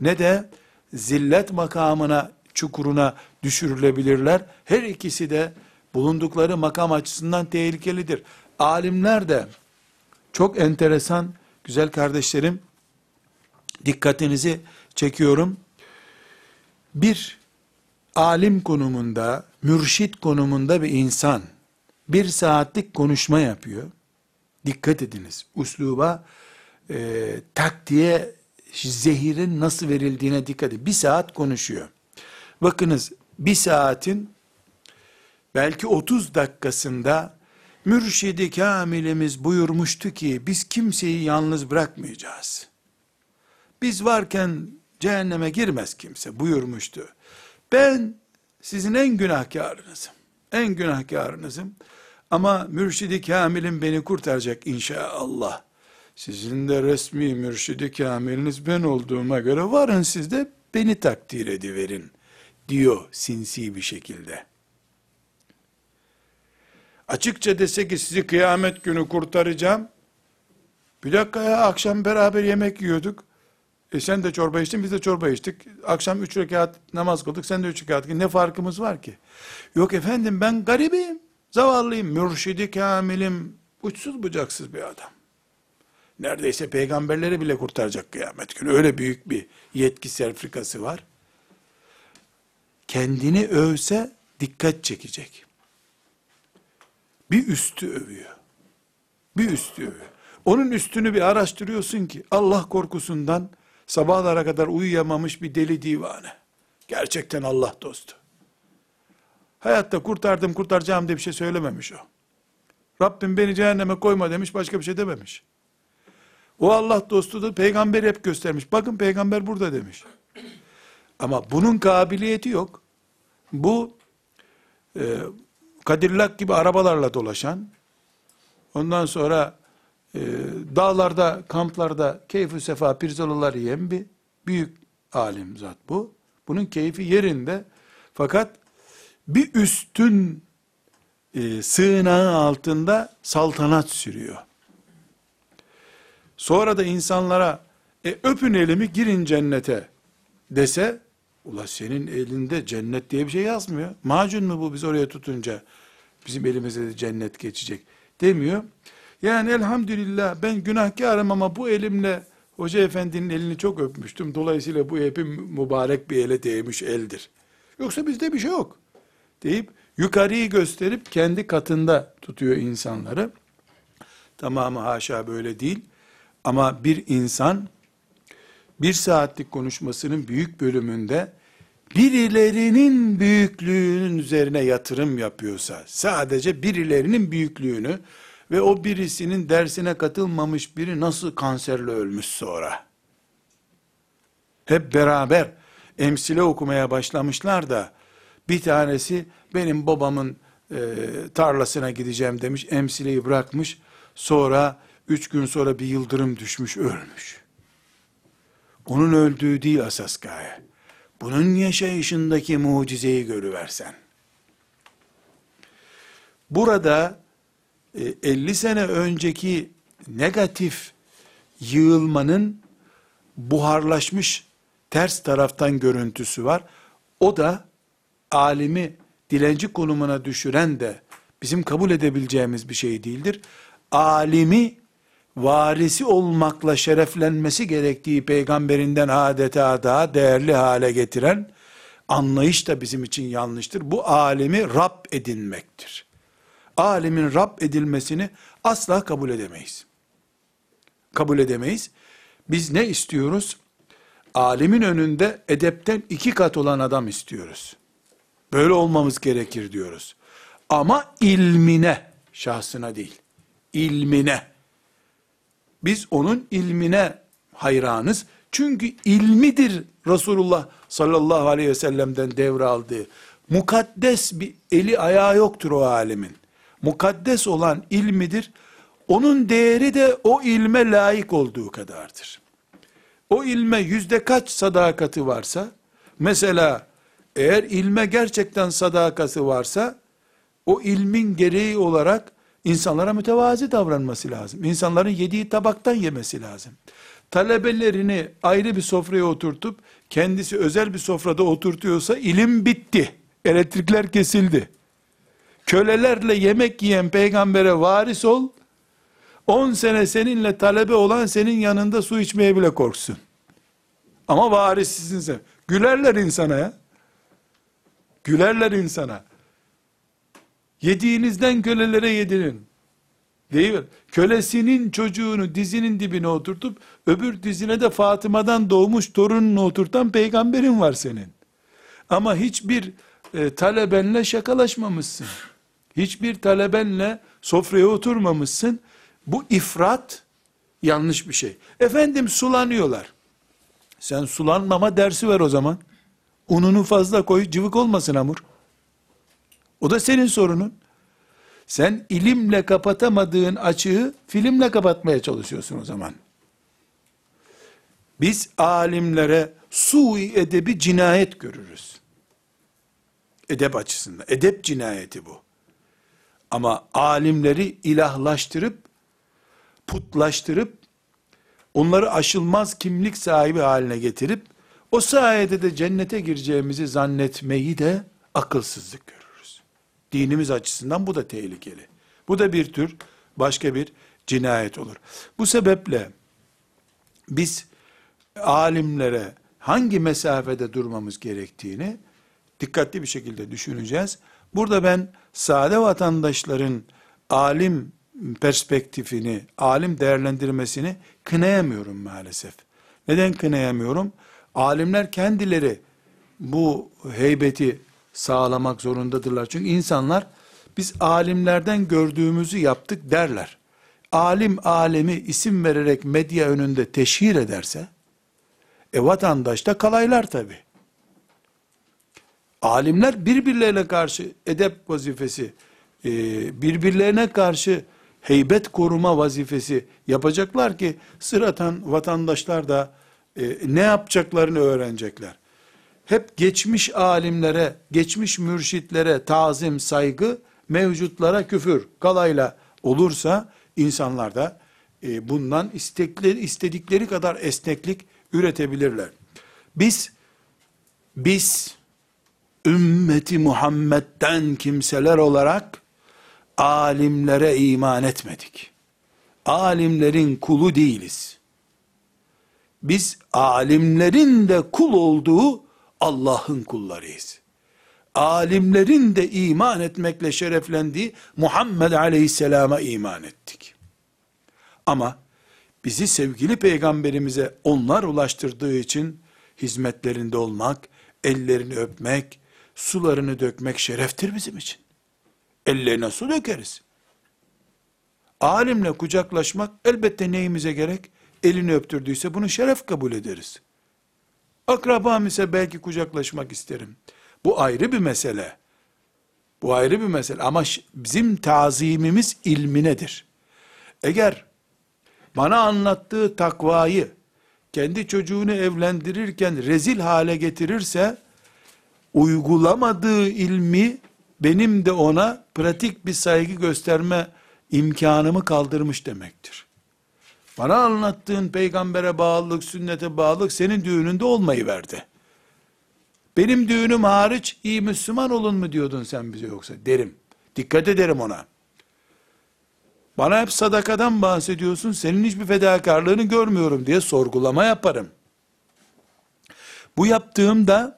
ne de zillet makamına, çukuruna düşürülebilirler. Her ikisi de bulundukları makam açısından tehlikelidir. Alimler de çok enteresan, güzel kardeşlerim, dikkatinizi çekiyorum. Bir alim konumunda, mürşit konumunda bir insan bir saatlik konuşma yapıyor. Dikkat ediniz. Usluba, e, taktiğe, zehirin nasıl verildiğine dikkat edin. Bir saat konuşuyor. Bakınız bir saatin belki 30 dakikasında mürşidi kamilimiz buyurmuştu ki biz kimseyi yalnız bırakmayacağız. Biz varken cehenneme girmez kimse buyurmuştu. Ben sizin en günahkarınızım. En günahkarınızım. Ama mürşidi kamilim beni kurtaracak inşallah. Sizin de resmi mürşidi kamiliniz ben olduğuma göre varın siz de beni takdir ediverin diyor sinsi bir şekilde. Açıkça dese ki sizi kıyamet günü kurtaracağım. Bir dakika ya akşam beraber yemek yiyorduk. E sen de çorba içtin, biz de çorba içtik. Akşam üç rekat namaz kıldık, sen de üç rekat. Ne farkımız var ki? Yok efendim ben garibim, zavallıyım, mürşidi kamilim, uçsuz bucaksız bir adam. Neredeyse peygamberleri bile kurtaracak kıyamet günü. Öyle büyük bir yetki serfrikası var. Kendini övse dikkat çekecek. Bir üstü övüyor. Bir üstü övüyor. Onun üstünü bir araştırıyorsun ki Allah korkusundan sabahlara kadar uyuyamamış bir deli divane. Gerçekten Allah dostu. Hayatta kurtardım kurtaracağım diye bir şey söylememiş o. Rabbim beni cehenneme koyma demiş başka bir şey dememiş. O Allah dostu da peygamber hep göstermiş. Bakın peygamber burada demiş. Ama bunun kabiliyeti yok. Bu e, Cadillac gibi arabalarla dolaşan, ondan sonra e, dağlarda, kamplarda keyfü sefa pirzolalar yiyen bir büyük alim zat bu. Bunun keyfi yerinde. Fakat bir üstün e, sığınağı altında saltanat sürüyor. Sonra da insanlara e, öpün elimi girin cennete dese ula senin elinde cennet diye bir şey yazmıyor. Macun mu bu biz oraya tutunca bizim elimize de cennet geçecek demiyor. Yani elhamdülillah ben günahkarım ama bu elimle hoca efendinin elini çok öpmüştüm. Dolayısıyla bu hepim mübarek bir ele değmiş eldir. Yoksa bizde bir şey yok. Deyip yukarıyı gösterip kendi katında tutuyor insanları. Tamamı haşa böyle değil. Ama bir insan bir saatlik konuşmasının büyük bölümünde birilerinin büyüklüğünün üzerine yatırım yapıyorsa, sadece birilerinin büyüklüğünü ve o birisinin dersine katılmamış biri nasıl kanserle ölmüş sonra. Hep beraber emsile okumaya başlamışlar da bir tanesi benim babamın e, tarlasına gideceğim demiş, emsileyi bırakmış. Sonra üç gün sonra bir yıldırım düşmüş, ölmüş. Onun öldüğü değil asas gaye. Bunun yaşayışındaki mucizeyi görüversen. Burada 50 sene önceki negatif yığılmanın buharlaşmış ters taraftan görüntüsü var. O da alimi dilenci konumuna düşüren de bizim kabul edebileceğimiz bir şey değildir. Alimi varisi olmakla şereflenmesi gerektiği peygamberinden adeta daha değerli hale getiren anlayış da bizim için yanlıştır. Bu alimi Rab edinmektir. Alimin Rab edilmesini asla kabul edemeyiz. Kabul edemeyiz. Biz ne istiyoruz? Alimin önünde edepten iki kat olan adam istiyoruz. Böyle olmamız gerekir diyoruz. Ama ilmine, şahsına değil, ilmine. Biz onun ilmine hayranız. Çünkü ilmidir Resulullah sallallahu aleyhi ve sellem'den devraldığı. Mukaddes bir eli ayağı yoktur o alemin. Mukaddes olan ilmidir. Onun değeri de o ilme layık olduğu kadardır. O ilme yüzde kaç sadakati varsa, mesela eğer ilme gerçekten sadakası varsa, o ilmin gereği olarak insanlara mütevazi davranması lazım. İnsanların yediği tabaktan yemesi lazım. Talebelerini ayrı bir sofraya oturtup, kendisi özel bir sofrada oturtuyorsa ilim bitti. Elektrikler kesildi. Kölelerle yemek yiyen peygambere varis ol, 10 sene seninle talebe olan senin yanında su içmeye bile korksun. Ama varissizsin sen. Gülerler insana ya. Gülerler insana. Yediğinizden kölelere yedirin. Değil mi? Kölesinin çocuğunu dizinin dibine oturtup öbür dizine de Fatıma'dan doğmuş torununu oturtan peygamberin var senin. Ama hiçbir e, talebenle şakalaşmamışsın. Hiçbir talebenle sofraya oturmamışsın. Bu ifrat yanlış bir şey. Efendim sulanıyorlar. Sen sulanmama dersi ver o zaman. Ununu fazla koy, cıvık olmasın hamur. O da senin sorunun. Sen ilimle kapatamadığın açığı filmle kapatmaya çalışıyorsun o zaman. Biz alimlere sui edebi cinayet görürüz. Edep açısından. Edep cinayeti bu. Ama alimleri ilahlaştırıp, putlaştırıp, onları aşılmaz kimlik sahibi haline getirip, o sayede de cennete gireceğimizi zannetmeyi de akılsızlık görürüz. Dinimiz açısından bu da tehlikeli. Bu da bir tür başka bir cinayet olur. Bu sebeple biz alimlere hangi mesafede durmamız gerektiğini dikkatli bir şekilde düşüneceğiz. Burada ben sade vatandaşların alim perspektifini, alim değerlendirmesini kınayamıyorum maalesef. Neden kınayamıyorum? Alimler kendileri bu heybeti sağlamak zorundadırlar. Çünkü insanlar biz alimlerden gördüğümüzü yaptık derler. Alim alemi isim vererek medya önünde teşhir ederse, e vatandaş da kalaylar tabi. Alimler birbirlerine karşı edep vazifesi, e, birbirlerine karşı heybet koruma vazifesi yapacaklar ki sıratan vatandaşlar da e, ne yapacaklarını öğrenecekler. Hep geçmiş alimlere, geçmiş mürşitlere tazim, saygı, mevcutlara küfür, kalayla olursa insanlar da e, bundan istekleri, istedikleri kadar esneklik üretebilirler. Biz, biz ümmeti Muhammed'den kimseler olarak alimlere iman etmedik. Alimlerin kulu değiliz. Biz alimlerin de kul olduğu Allah'ın kullarıyız. Alimlerin de iman etmekle şereflendiği Muhammed Aleyhisselam'a iman ettik. Ama bizi sevgili peygamberimize onlar ulaştırdığı için hizmetlerinde olmak, ellerini öpmek, sularını dökmek şereftir bizim için. Ellerine su dökeriz. Alimle kucaklaşmak elbette neyimize gerek? Elini öptürdüyse bunu şeref kabul ederiz. Akrabam ise belki kucaklaşmak isterim. Bu ayrı bir mesele. Bu ayrı bir mesele ama bizim tazimimiz ilminedir. Eğer bana anlattığı takvayı kendi çocuğunu evlendirirken rezil hale getirirse uygulamadığı ilmi benim de ona pratik bir saygı gösterme imkanımı kaldırmış demektir. Bana anlattığın peygambere bağlılık, sünnete bağlılık senin düğününde olmayı verdi. Benim düğünüm hariç iyi Müslüman olun mu diyordun sen bize yoksa derim. Dikkat ederim ona. Bana hep sadakadan bahsediyorsun, senin hiçbir fedakarlığını görmüyorum diye sorgulama yaparım. Bu yaptığım da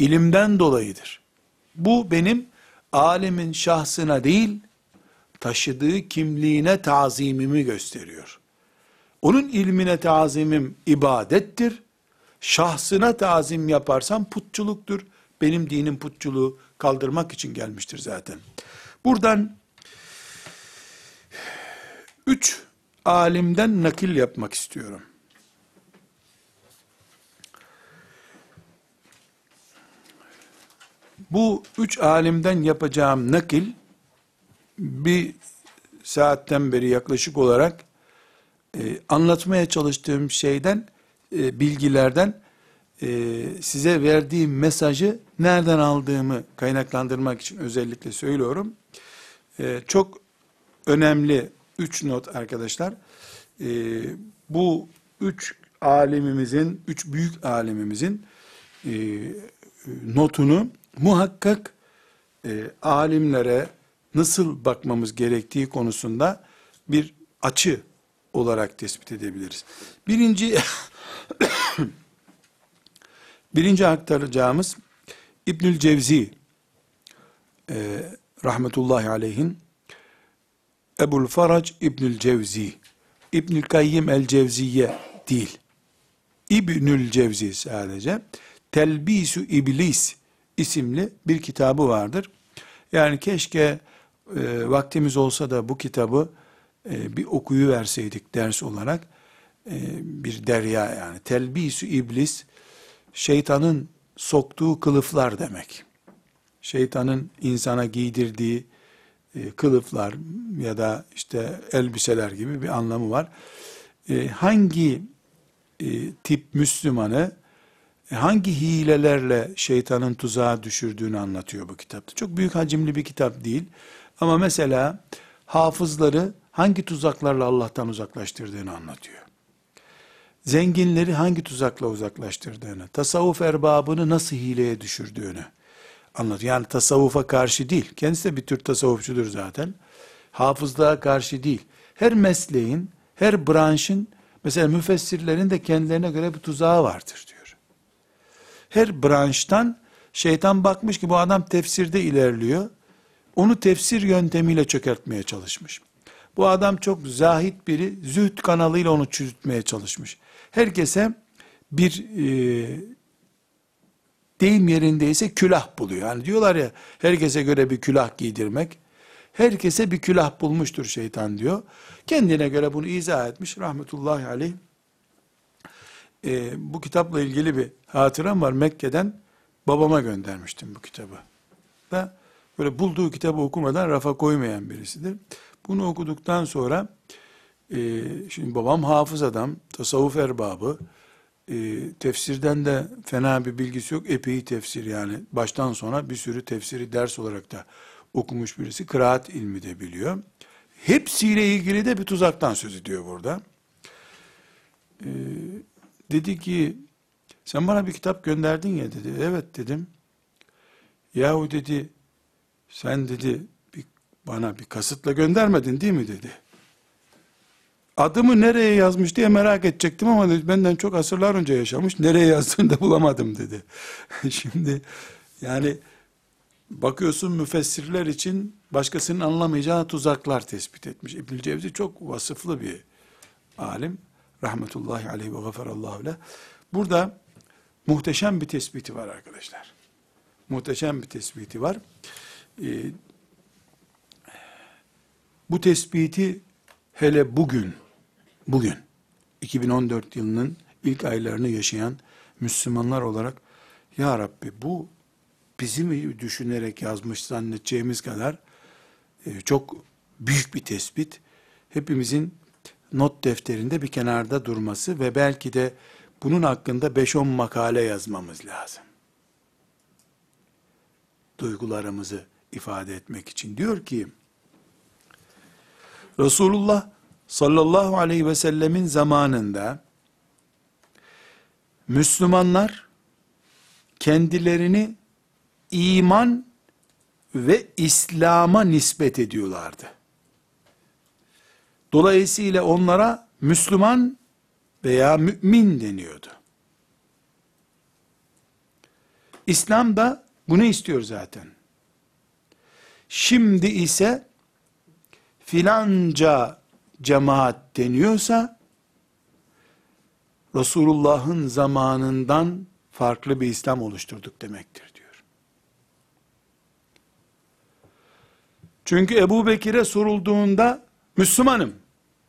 ilimden dolayıdır. Bu benim alemin şahsına değil, taşıdığı kimliğine tazimimi gösteriyor. Onun ilmine tazimim ibadettir. Şahsına tazim yaparsam putçuluktur. Benim dinim putçuluğu kaldırmak için gelmiştir zaten. Buradan üç alimden nakil yapmak istiyorum. Bu üç alimden yapacağım nakil bir saatten beri yaklaşık olarak e, anlatmaya çalıştığım şeyden, e, bilgilerden e, size verdiğim mesajı nereden aldığımı kaynaklandırmak için özellikle söylüyorum. E, çok önemli üç not arkadaşlar. E, bu üç alimimizin, üç büyük alimimizin e, notunu muhakkak e, alimlere nasıl bakmamız gerektiği konusunda bir açı olarak tespit edebiliriz. Birinci birinci aktaracağımız İbnül Cevzi e, rahmetullahi aleyhin Ebul Farac İbnül Cevzi İbnül Kayyim el Cevziye değil. İbnül Cevzi sadece Telbisu İblis isimli bir kitabı vardır. Yani keşke e, vaktimiz olsa da bu kitabı e, bir okuyu verseydik ders olarak e, bir derya yani telbisü iblis şeytanın soktuğu kılıflar demek. Şeytanın insana giydirdiği e, kılıflar ya da işte elbiseler gibi bir anlamı var. E, hangi e, tip Müslümanı hangi hilelerle şeytanın tuzağa düşürdüğünü anlatıyor bu kitapta. Çok büyük hacimli bir kitap değil. Ama mesela hafızları hangi tuzaklarla Allah'tan uzaklaştırdığını anlatıyor. Zenginleri hangi tuzakla uzaklaştırdığını, tasavvuf erbabını nasıl hileye düşürdüğünü anlatıyor. Yani tasavvufa karşı değil. Kendisi de bir tür tasavvufçudur zaten. Hafızlığa karşı değil. Her mesleğin, her branşın, mesela müfessirlerin de kendilerine göre bir tuzağı vardır diyor. Her branştan şeytan bakmış ki bu adam tefsirde ilerliyor. Onu tefsir yöntemiyle çökertmeye çalışmış. Bu adam çok zahit biri, zühd kanalıyla onu çürütmeye çalışmış. Herkese bir e, deyim yerindeyse külah buluyor. Yani diyorlar ya herkese göre bir külah giydirmek. Herkese bir külah bulmuştur şeytan diyor. Kendine göre bunu izah etmiş rahmetullahi aleyh. E, bu kitapla ilgili bir hatıram var. Mekke'den babama göndermiştim bu kitabı. Ve böyle bulduğu kitabı okumadan rafa koymayan birisidir. Bunu okuduktan sonra e, şimdi babam hafız adam, tasavvuf erbabı, e, tefsirden de fena bir bilgisi yok. Epey tefsir yani. Baştan sona bir sürü tefsiri ders olarak da okumuş birisi. Kıraat ilmi de biliyor. Hepsiyle ilgili de bir tuzaktan söz ediyor burada. E, dedi ki sen bana bir kitap gönderdin ya dedi. Evet dedim. Yahu dedi sen dedi bir, bana bir kasıtla göndermedin değil mi dedi. Adımı nereye yazmış diye merak edecektim ama dedi, benden çok asırlar önce yaşamış. Nereye yazdığını da bulamadım dedi. Şimdi yani bakıyorsun müfessirler için başkasının anlamayacağı tuzaklar tespit etmiş. İbnül Cevzi çok vasıflı bir alim. Rahmetullahi aleyhi ve gafarallahu leh. Burada muhteşem bir tespiti var arkadaşlar. Muhteşem bir tespiti var. Ee, bu tespiti hele bugün, bugün 2014 yılının ilk aylarını yaşayan Müslümanlar olarak Ya Rabbi bu bizi mi düşünerek yazmış zannedeceğimiz kadar e, çok büyük bir tespit. Hepimizin not defterinde bir kenarda durması ve belki de bunun hakkında 5-10 makale yazmamız lazım. Duygularımızı ifade etmek için. Diyor ki, Resulullah sallallahu aleyhi ve sellemin zamanında Müslümanlar kendilerini iman ve İslam'a nispet ediyorlardı. Dolayısıyla onlara Müslüman veya mümin deniyordu. İslam da bunu istiyor zaten. Şimdi ise filanca cemaat deniyorsa Resulullah'ın zamanından farklı bir İslam oluşturduk demektir diyor. Çünkü Ebu Bekir'e sorulduğunda Müslümanım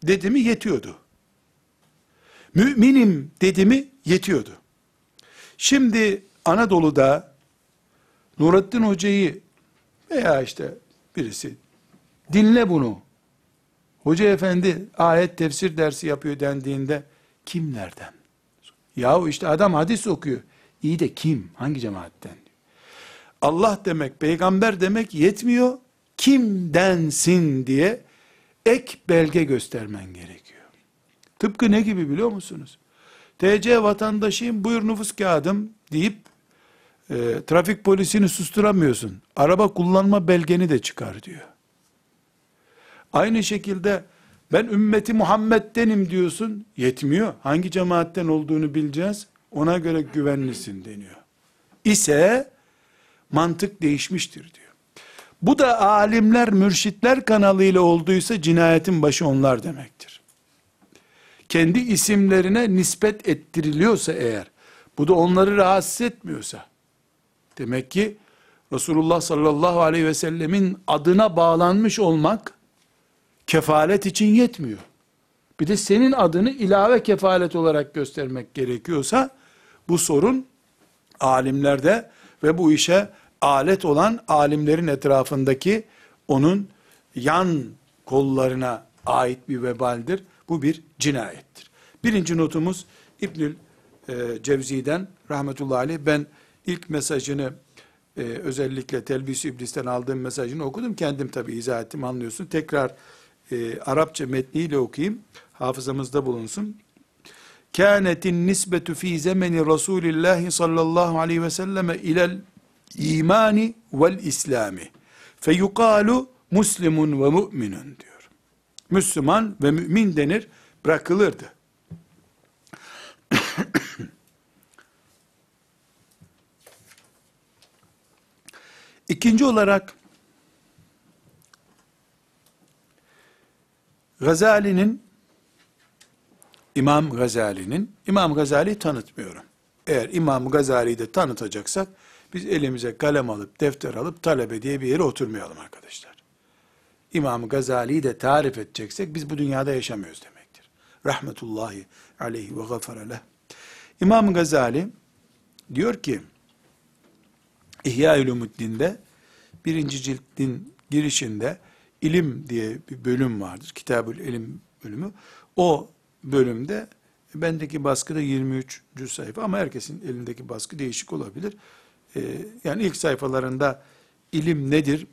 dedi mi yetiyordu. Müminim dedi mi yetiyordu. Şimdi Anadolu'da Nurattin Hoca'yı veya işte birisi dinle bunu. Hoca efendi ayet tefsir dersi yapıyor dendiğinde kimlerden? Yahu işte adam hadis okuyor. İyi de kim? Hangi cemaatten? Allah demek, peygamber demek yetmiyor. Kimdensin diye ek belge göstermen gerekiyor. Tıpkı ne gibi biliyor musunuz? TC vatandaşıyım buyur nüfus kağıdım deyip e, trafik polisini susturamıyorsun. Araba kullanma belgeni de çıkar diyor. Aynı şekilde ben ümmeti Muhammed'denim diyorsun. Yetmiyor. Hangi cemaatten olduğunu bileceğiz. Ona göre güvenlisin deniyor. İse mantık değişmiştir diyor. Bu da alimler, mürşitler kanalıyla olduysa cinayetin başı onlar demektir. Kendi isimlerine nispet ettiriliyorsa eğer, bu da onları rahatsız etmiyorsa, demek ki Resulullah sallallahu aleyhi ve sellemin adına bağlanmış olmak, kefalet için yetmiyor. Bir de senin adını ilave kefalet olarak göstermek gerekiyorsa, bu sorun alimlerde ve bu işe alet olan alimlerin etrafındaki onun yan kollarına ait bir vebaldir. Bu bir cinayettir. Birinci notumuz İbnül e, Cevzi'den rahmetullahi aleyh ben ilk mesajını e, özellikle Telbis İblis'ten aldığım mesajını okudum. Kendim tabi izah ettim anlıyorsun. Tekrar e, Arapça metniyle okuyayım. Hafızamızda bulunsun. Kânetin nisbetu fi zemeni Resulillahi sallallahu aleyhi ve selleme ilel imani vel islami. Feyukalu muslimun ve mu'minun diyor. Müslüman ve mümin denir, bırakılırdı. İkinci olarak Gazali'nin İmam Gazali'nin İmam Gazali'yi tanıtmıyorum. Eğer İmam Gazali'yi de tanıtacaksak biz elimize kalem alıp defter alıp talebe diye bir yere oturmayalım arkadaşlar. İmam Gazali'yi de tarif edeceksek biz bu dünyada yaşamıyoruz demektir. Rahmetullahi aleyhi ve gafaraleh. İmam Gazali diyor ki İhya-ül Umuddin'de birinci cildin girişinde ilim diye bir bölüm vardır. Kitabül ilim bölümü. O bölümde Bendeki baskıda 23. sayfa ama herkesin elindeki baskı değişik olabilir. Ee, yani ilk sayfalarında ilim nedir,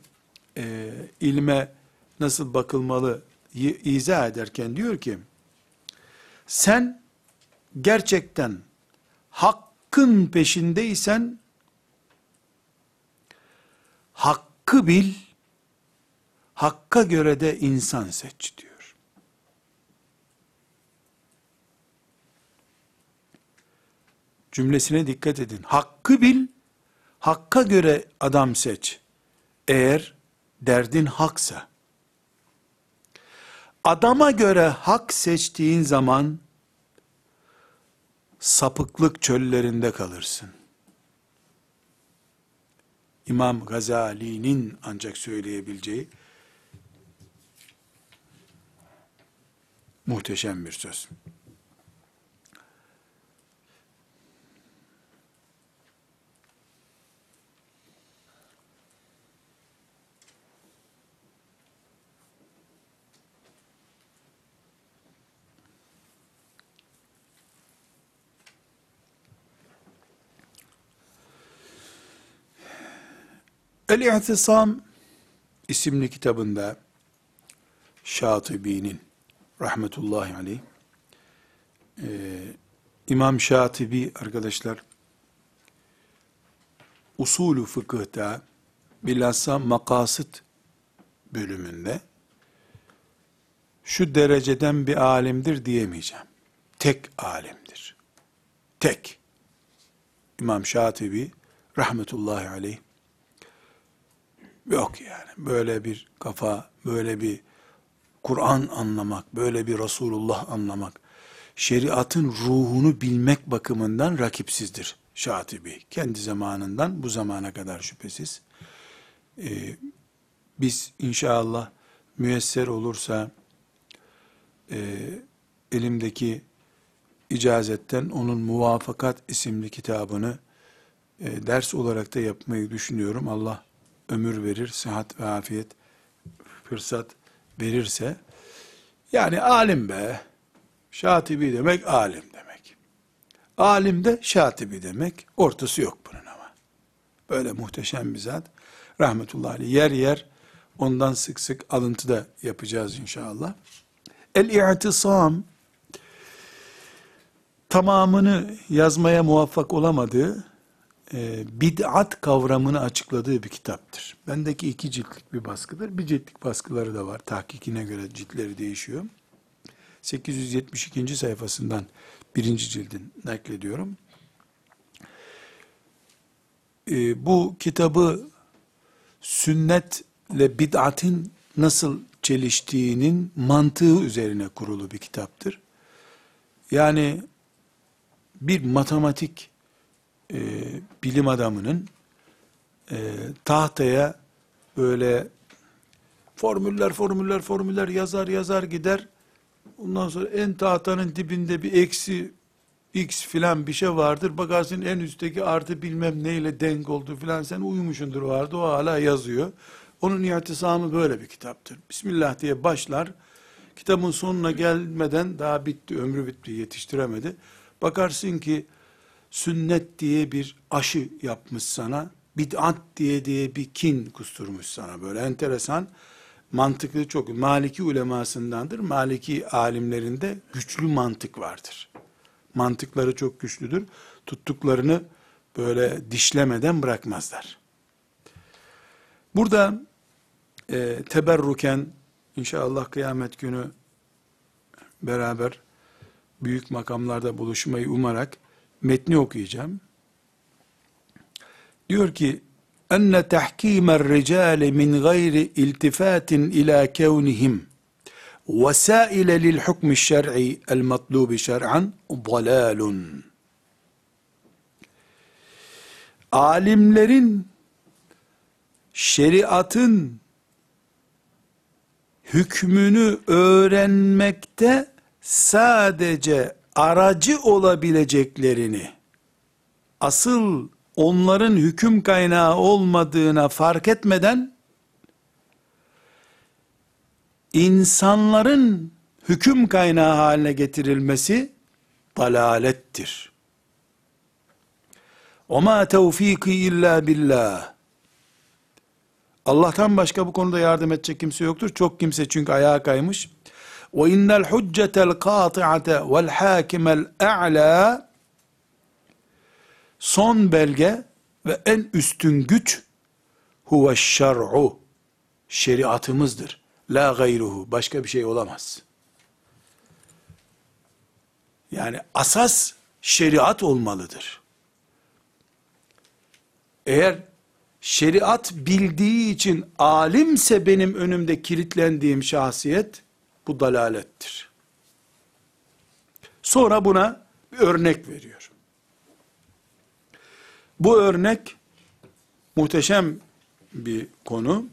e, ilme nasıl bakılmalı izah ederken diyor ki, sen gerçekten hakkın peşindeysen, hakkı bil, hakka göre de insan seç diyor. Cümlesine dikkat edin. Hakkı bil, hakka göre adam seç. Eğer derdin haksa. Adama göre hak seçtiğin zaman sapıklık çöllerinde kalırsın. İmam Gazali'nin ancak söyleyebileceği muhteşem bir söz. El-İhtisam isimli kitabında Şatibi'nin rahmetullahi aleyh e, İmam Şatibi arkadaşlar usulü fıkıhta bilhassa makasıt bölümünde şu dereceden bir alimdir diyemeyeceğim. Tek alimdir. Tek. İmam Şatibi rahmetullahi aleyh Yok yani böyle bir kafa, böyle bir Kur'an anlamak, böyle bir Resulullah anlamak, şeriatın ruhunu bilmek bakımından rakipsizdir Şatibi. Kendi zamanından bu zamana kadar şüphesiz. Ee, biz inşallah müyesser olursa e, elimdeki icazetten onun Muvafakat isimli kitabını e, ders olarak da yapmayı düşünüyorum. Allah ömür verir, sıhhat ve afiyet, fırsat verirse, yani alim be, şatibi demek alim demek. Alim de şatibi demek, ortası yok bunun ama. Böyle muhteşem bir zat. Rahmetullahi aleyh. Yer yer ondan sık sık alıntı da yapacağız inşallah. El-i'tisam tamamını yazmaya muvaffak olamadığı e, bid'at kavramını açıkladığı bir kitaptır. Bendeki iki ciltlik bir baskıdır. Bir ciltlik baskıları da var. Tahkikine göre ciltleri değişiyor. 872. sayfasından birinci cildin naklediyorum. E, bu kitabı sünnetle bid'atin nasıl çeliştiğinin mantığı üzerine kurulu bir kitaptır. Yani bir matematik e, bilim adamının e, tahtaya böyle formüller formüller formüller yazar yazar gider. Ondan sonra en tahtanın dibinde bir eksi x filan bir şey vardır. Bakarsın en üstteki artı bilmem neyle denk oldu filan sen uyumuşundur vardı o hala yazıyor. Onun ihtisamı böyle bir kitaptır. Bismillah diye başlar. Kitabın sonuna gelmeden daha bitti, ömrü bitti, yetiştiremedi. Bakarsın ki sünnet diye bir aşı yapmış sana, bid'at diye diye bir kin kusturmuş sana böyle enteresan, mantıklı çok, Maliki ulemasındandır, Maliki alimlerinde güçlü mantık vardır. Mantıkları çok güçlüdür, tuttuklarını böyle dişlemeden bırakmazlar. Burada e, teberruken, inşallah kıyamet günü beraber büyük makamlarda buluşmayı umarak, metni okuyacağım. Diyor ki, enne tahkimer ricale min gayri iltifatin ila kevnihim vesaile lil hukmi şer'i el matlubi şer'an dalalun. Alimlerin şeriatın hükmünü öğrenmekte sadece aracı olabileceklerini, asıl onların hüküm kaynağı olmadığına fark etmeden, insanların hüküm kaynağı haline getirilmesi, dalalettir. وَمَا تَوْف۪يقِ illa billah. Allah'tan başka bu konuda yardım edecek kimse yoktur. Çok kimse çünkü ayağa kaymış. Ve innel hüccetel kâti'ate vel hâkimel e'lâ son belge ve en üstün güç huve şer'u şeriatımızdır. La gayruhu başka bir şey olamaz. Yani asas şeriat olmalıdır. Eğer şeriat bildiği için alimse benim önümde kilitlendiğim şahsiyet, bu dalalettir. Sonra buna bir örnek veriyor. Bu örnek muhteşem bir konu.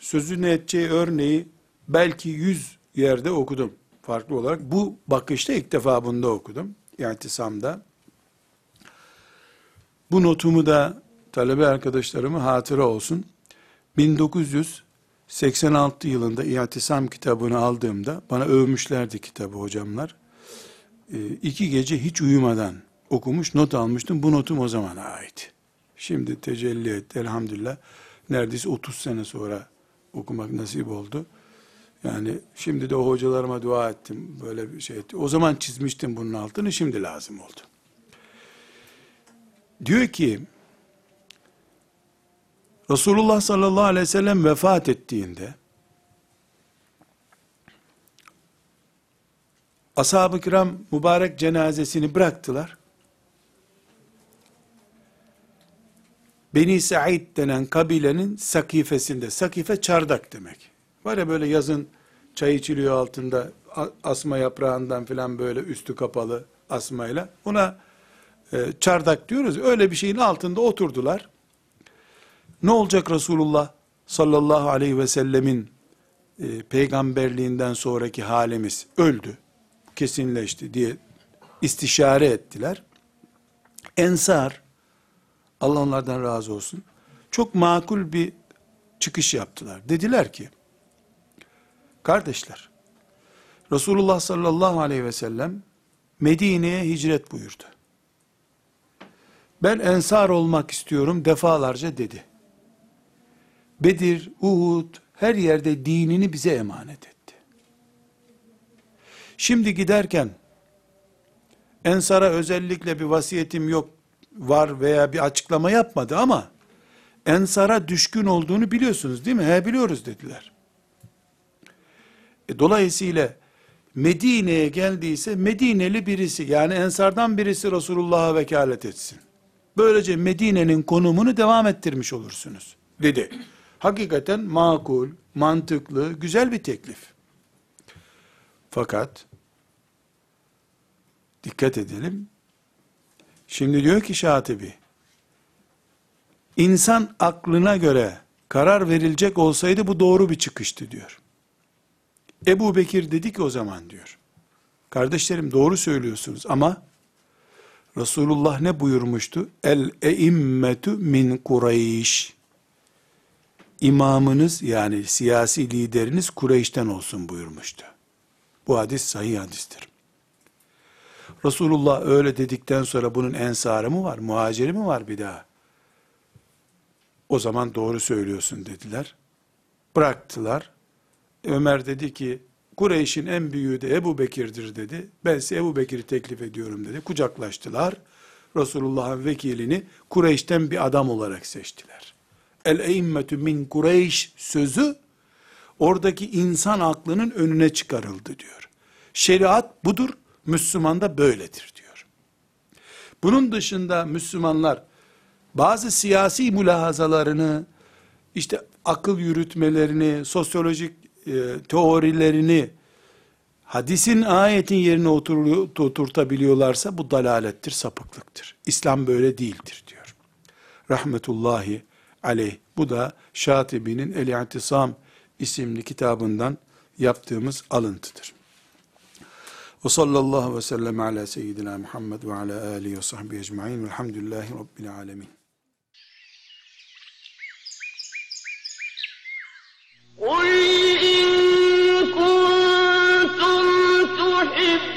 Sözünü edeceği örneği belki yüz yerde okudum farklı olarak. Bu bakışta ilk defa bunda okudum. İhtisamda. Bu notumu da talebe arkadaşlarımı hatıra olsun. 1986 yılında İhtisam kitabını aldığımda bana övmüşlerdi kitabı hocamlar. E, iki gece hiç uyumadan okumuş, not almıştım. Bu notum o zamana ait. Şimdi tecelli etti elhamdülillah. Neredeyse 30 sene sonra okumak nasip oldu. Yani şimdi de o hocalarıma dua ettim. Böyle bir şey etti. O zaman çizmiştim bunun altını, şimdi lazım oldu. Diyor ki, Resulullah sallallahu aleyhi ve sellem vefat ettiğinde, ashab-ı kiram mübarek cenazesini bıraktılar. Beni Said denen kabilenin sakifesinde, sakife çardak demek. Var ya böyle yazın çay içiliyor altında asma yaprağından filan böyle üstü kapalı asmayla. Ona e, çardak diyoruz. Öyle bir şeyin altında oturdular. Ne olacak Resulullah sallallahu aleyhi ve sellemin e, peygamberliğinden sonraki halimiz öldü, kesinleşti diye istişare ettiler. Ensar, Allah onlardan razı olsun, çok makul bir çıkış yaptılar. Dediler ki, kardeşler, Resulullah sallallahu aleyhi ve sellem Medine'ye hicret buyurdu. Ben ensar olmak istiyorum defalarca dedi. Bedir, Uhud, her yerde dinini bize emanet etti. Şimdi giderken, Ensar'a özellikle bir vasiyetim yok, var veya bir açıklama yapmadı ama, Ensar'a düşkün olduğunu biliyorsunuz değil mi? He biliyoruz dediler. E, dolayısıyla, Medine'ye geldiyse, Medineli birisi, yani Ensar'dan birisi Resulullah'a vekalet etsin. Böylece Medine'nin konumunu devam ettirmiş olursunuz, dedi. Hakikaten makul, mantıklı, güzel bir teklif. Fakat dikkat edelim. Şimdi diyor ki Şatibi, insan aklına göre karar verilecek olsaydı bu doğru bir çıkıştı diyor. Ebu Bekir dedi ki o zaman diyor. Kardeşlerim doğru söylüyorsunuz ama Resulullah ne buyurmuştu? El eimmetu min Kureyş imamınız yani siyasi lideriniz Kureyş'ten olsun buyurmuştu. Bu hadis sahih hadistir. Resulullah öyle dedikten sonra bunun ensarı mı var, muhaciri mi var bir daha? O zaman doğru söylüyorsun dediler. Bıraktılar. Ömer dedi ki, Kureyş'in en büyüğü de Ebu Bekir'dir dedi. Ben size Ebu Bekir'i teklif ediyorum dedi. Kucaklaştılar. Resulullah'ın vekilini Kureyş'ten bir adam olarak seçtiler el eimmetü min Kureyş sözü oradaki insan aklının önüne çıkarıldı diyor. Şeriat budur, Müslüman da böyledir diyor. Bunun dışında Müslümanlar bazı siyasi mülahazalarını, işte akıl yürütmelerini, sosyolojik e, teorilerini hadisin ayetin yerine oturtabiliyorlarsa bu dalalettir, sapıklıktır. İslam böyle değildir diyor. Rahmetullahi aleyh. Bu da Şatibi'nin El-İ'tisam isimli kitabından yaptığımız alıntıdır. Ve sallallahu ve sellem ala seyyidina Muhammed ve ala alihi ve sahbihi ecma'in velhamdülillahi rabbil alemin. قل إن كنتم تحبون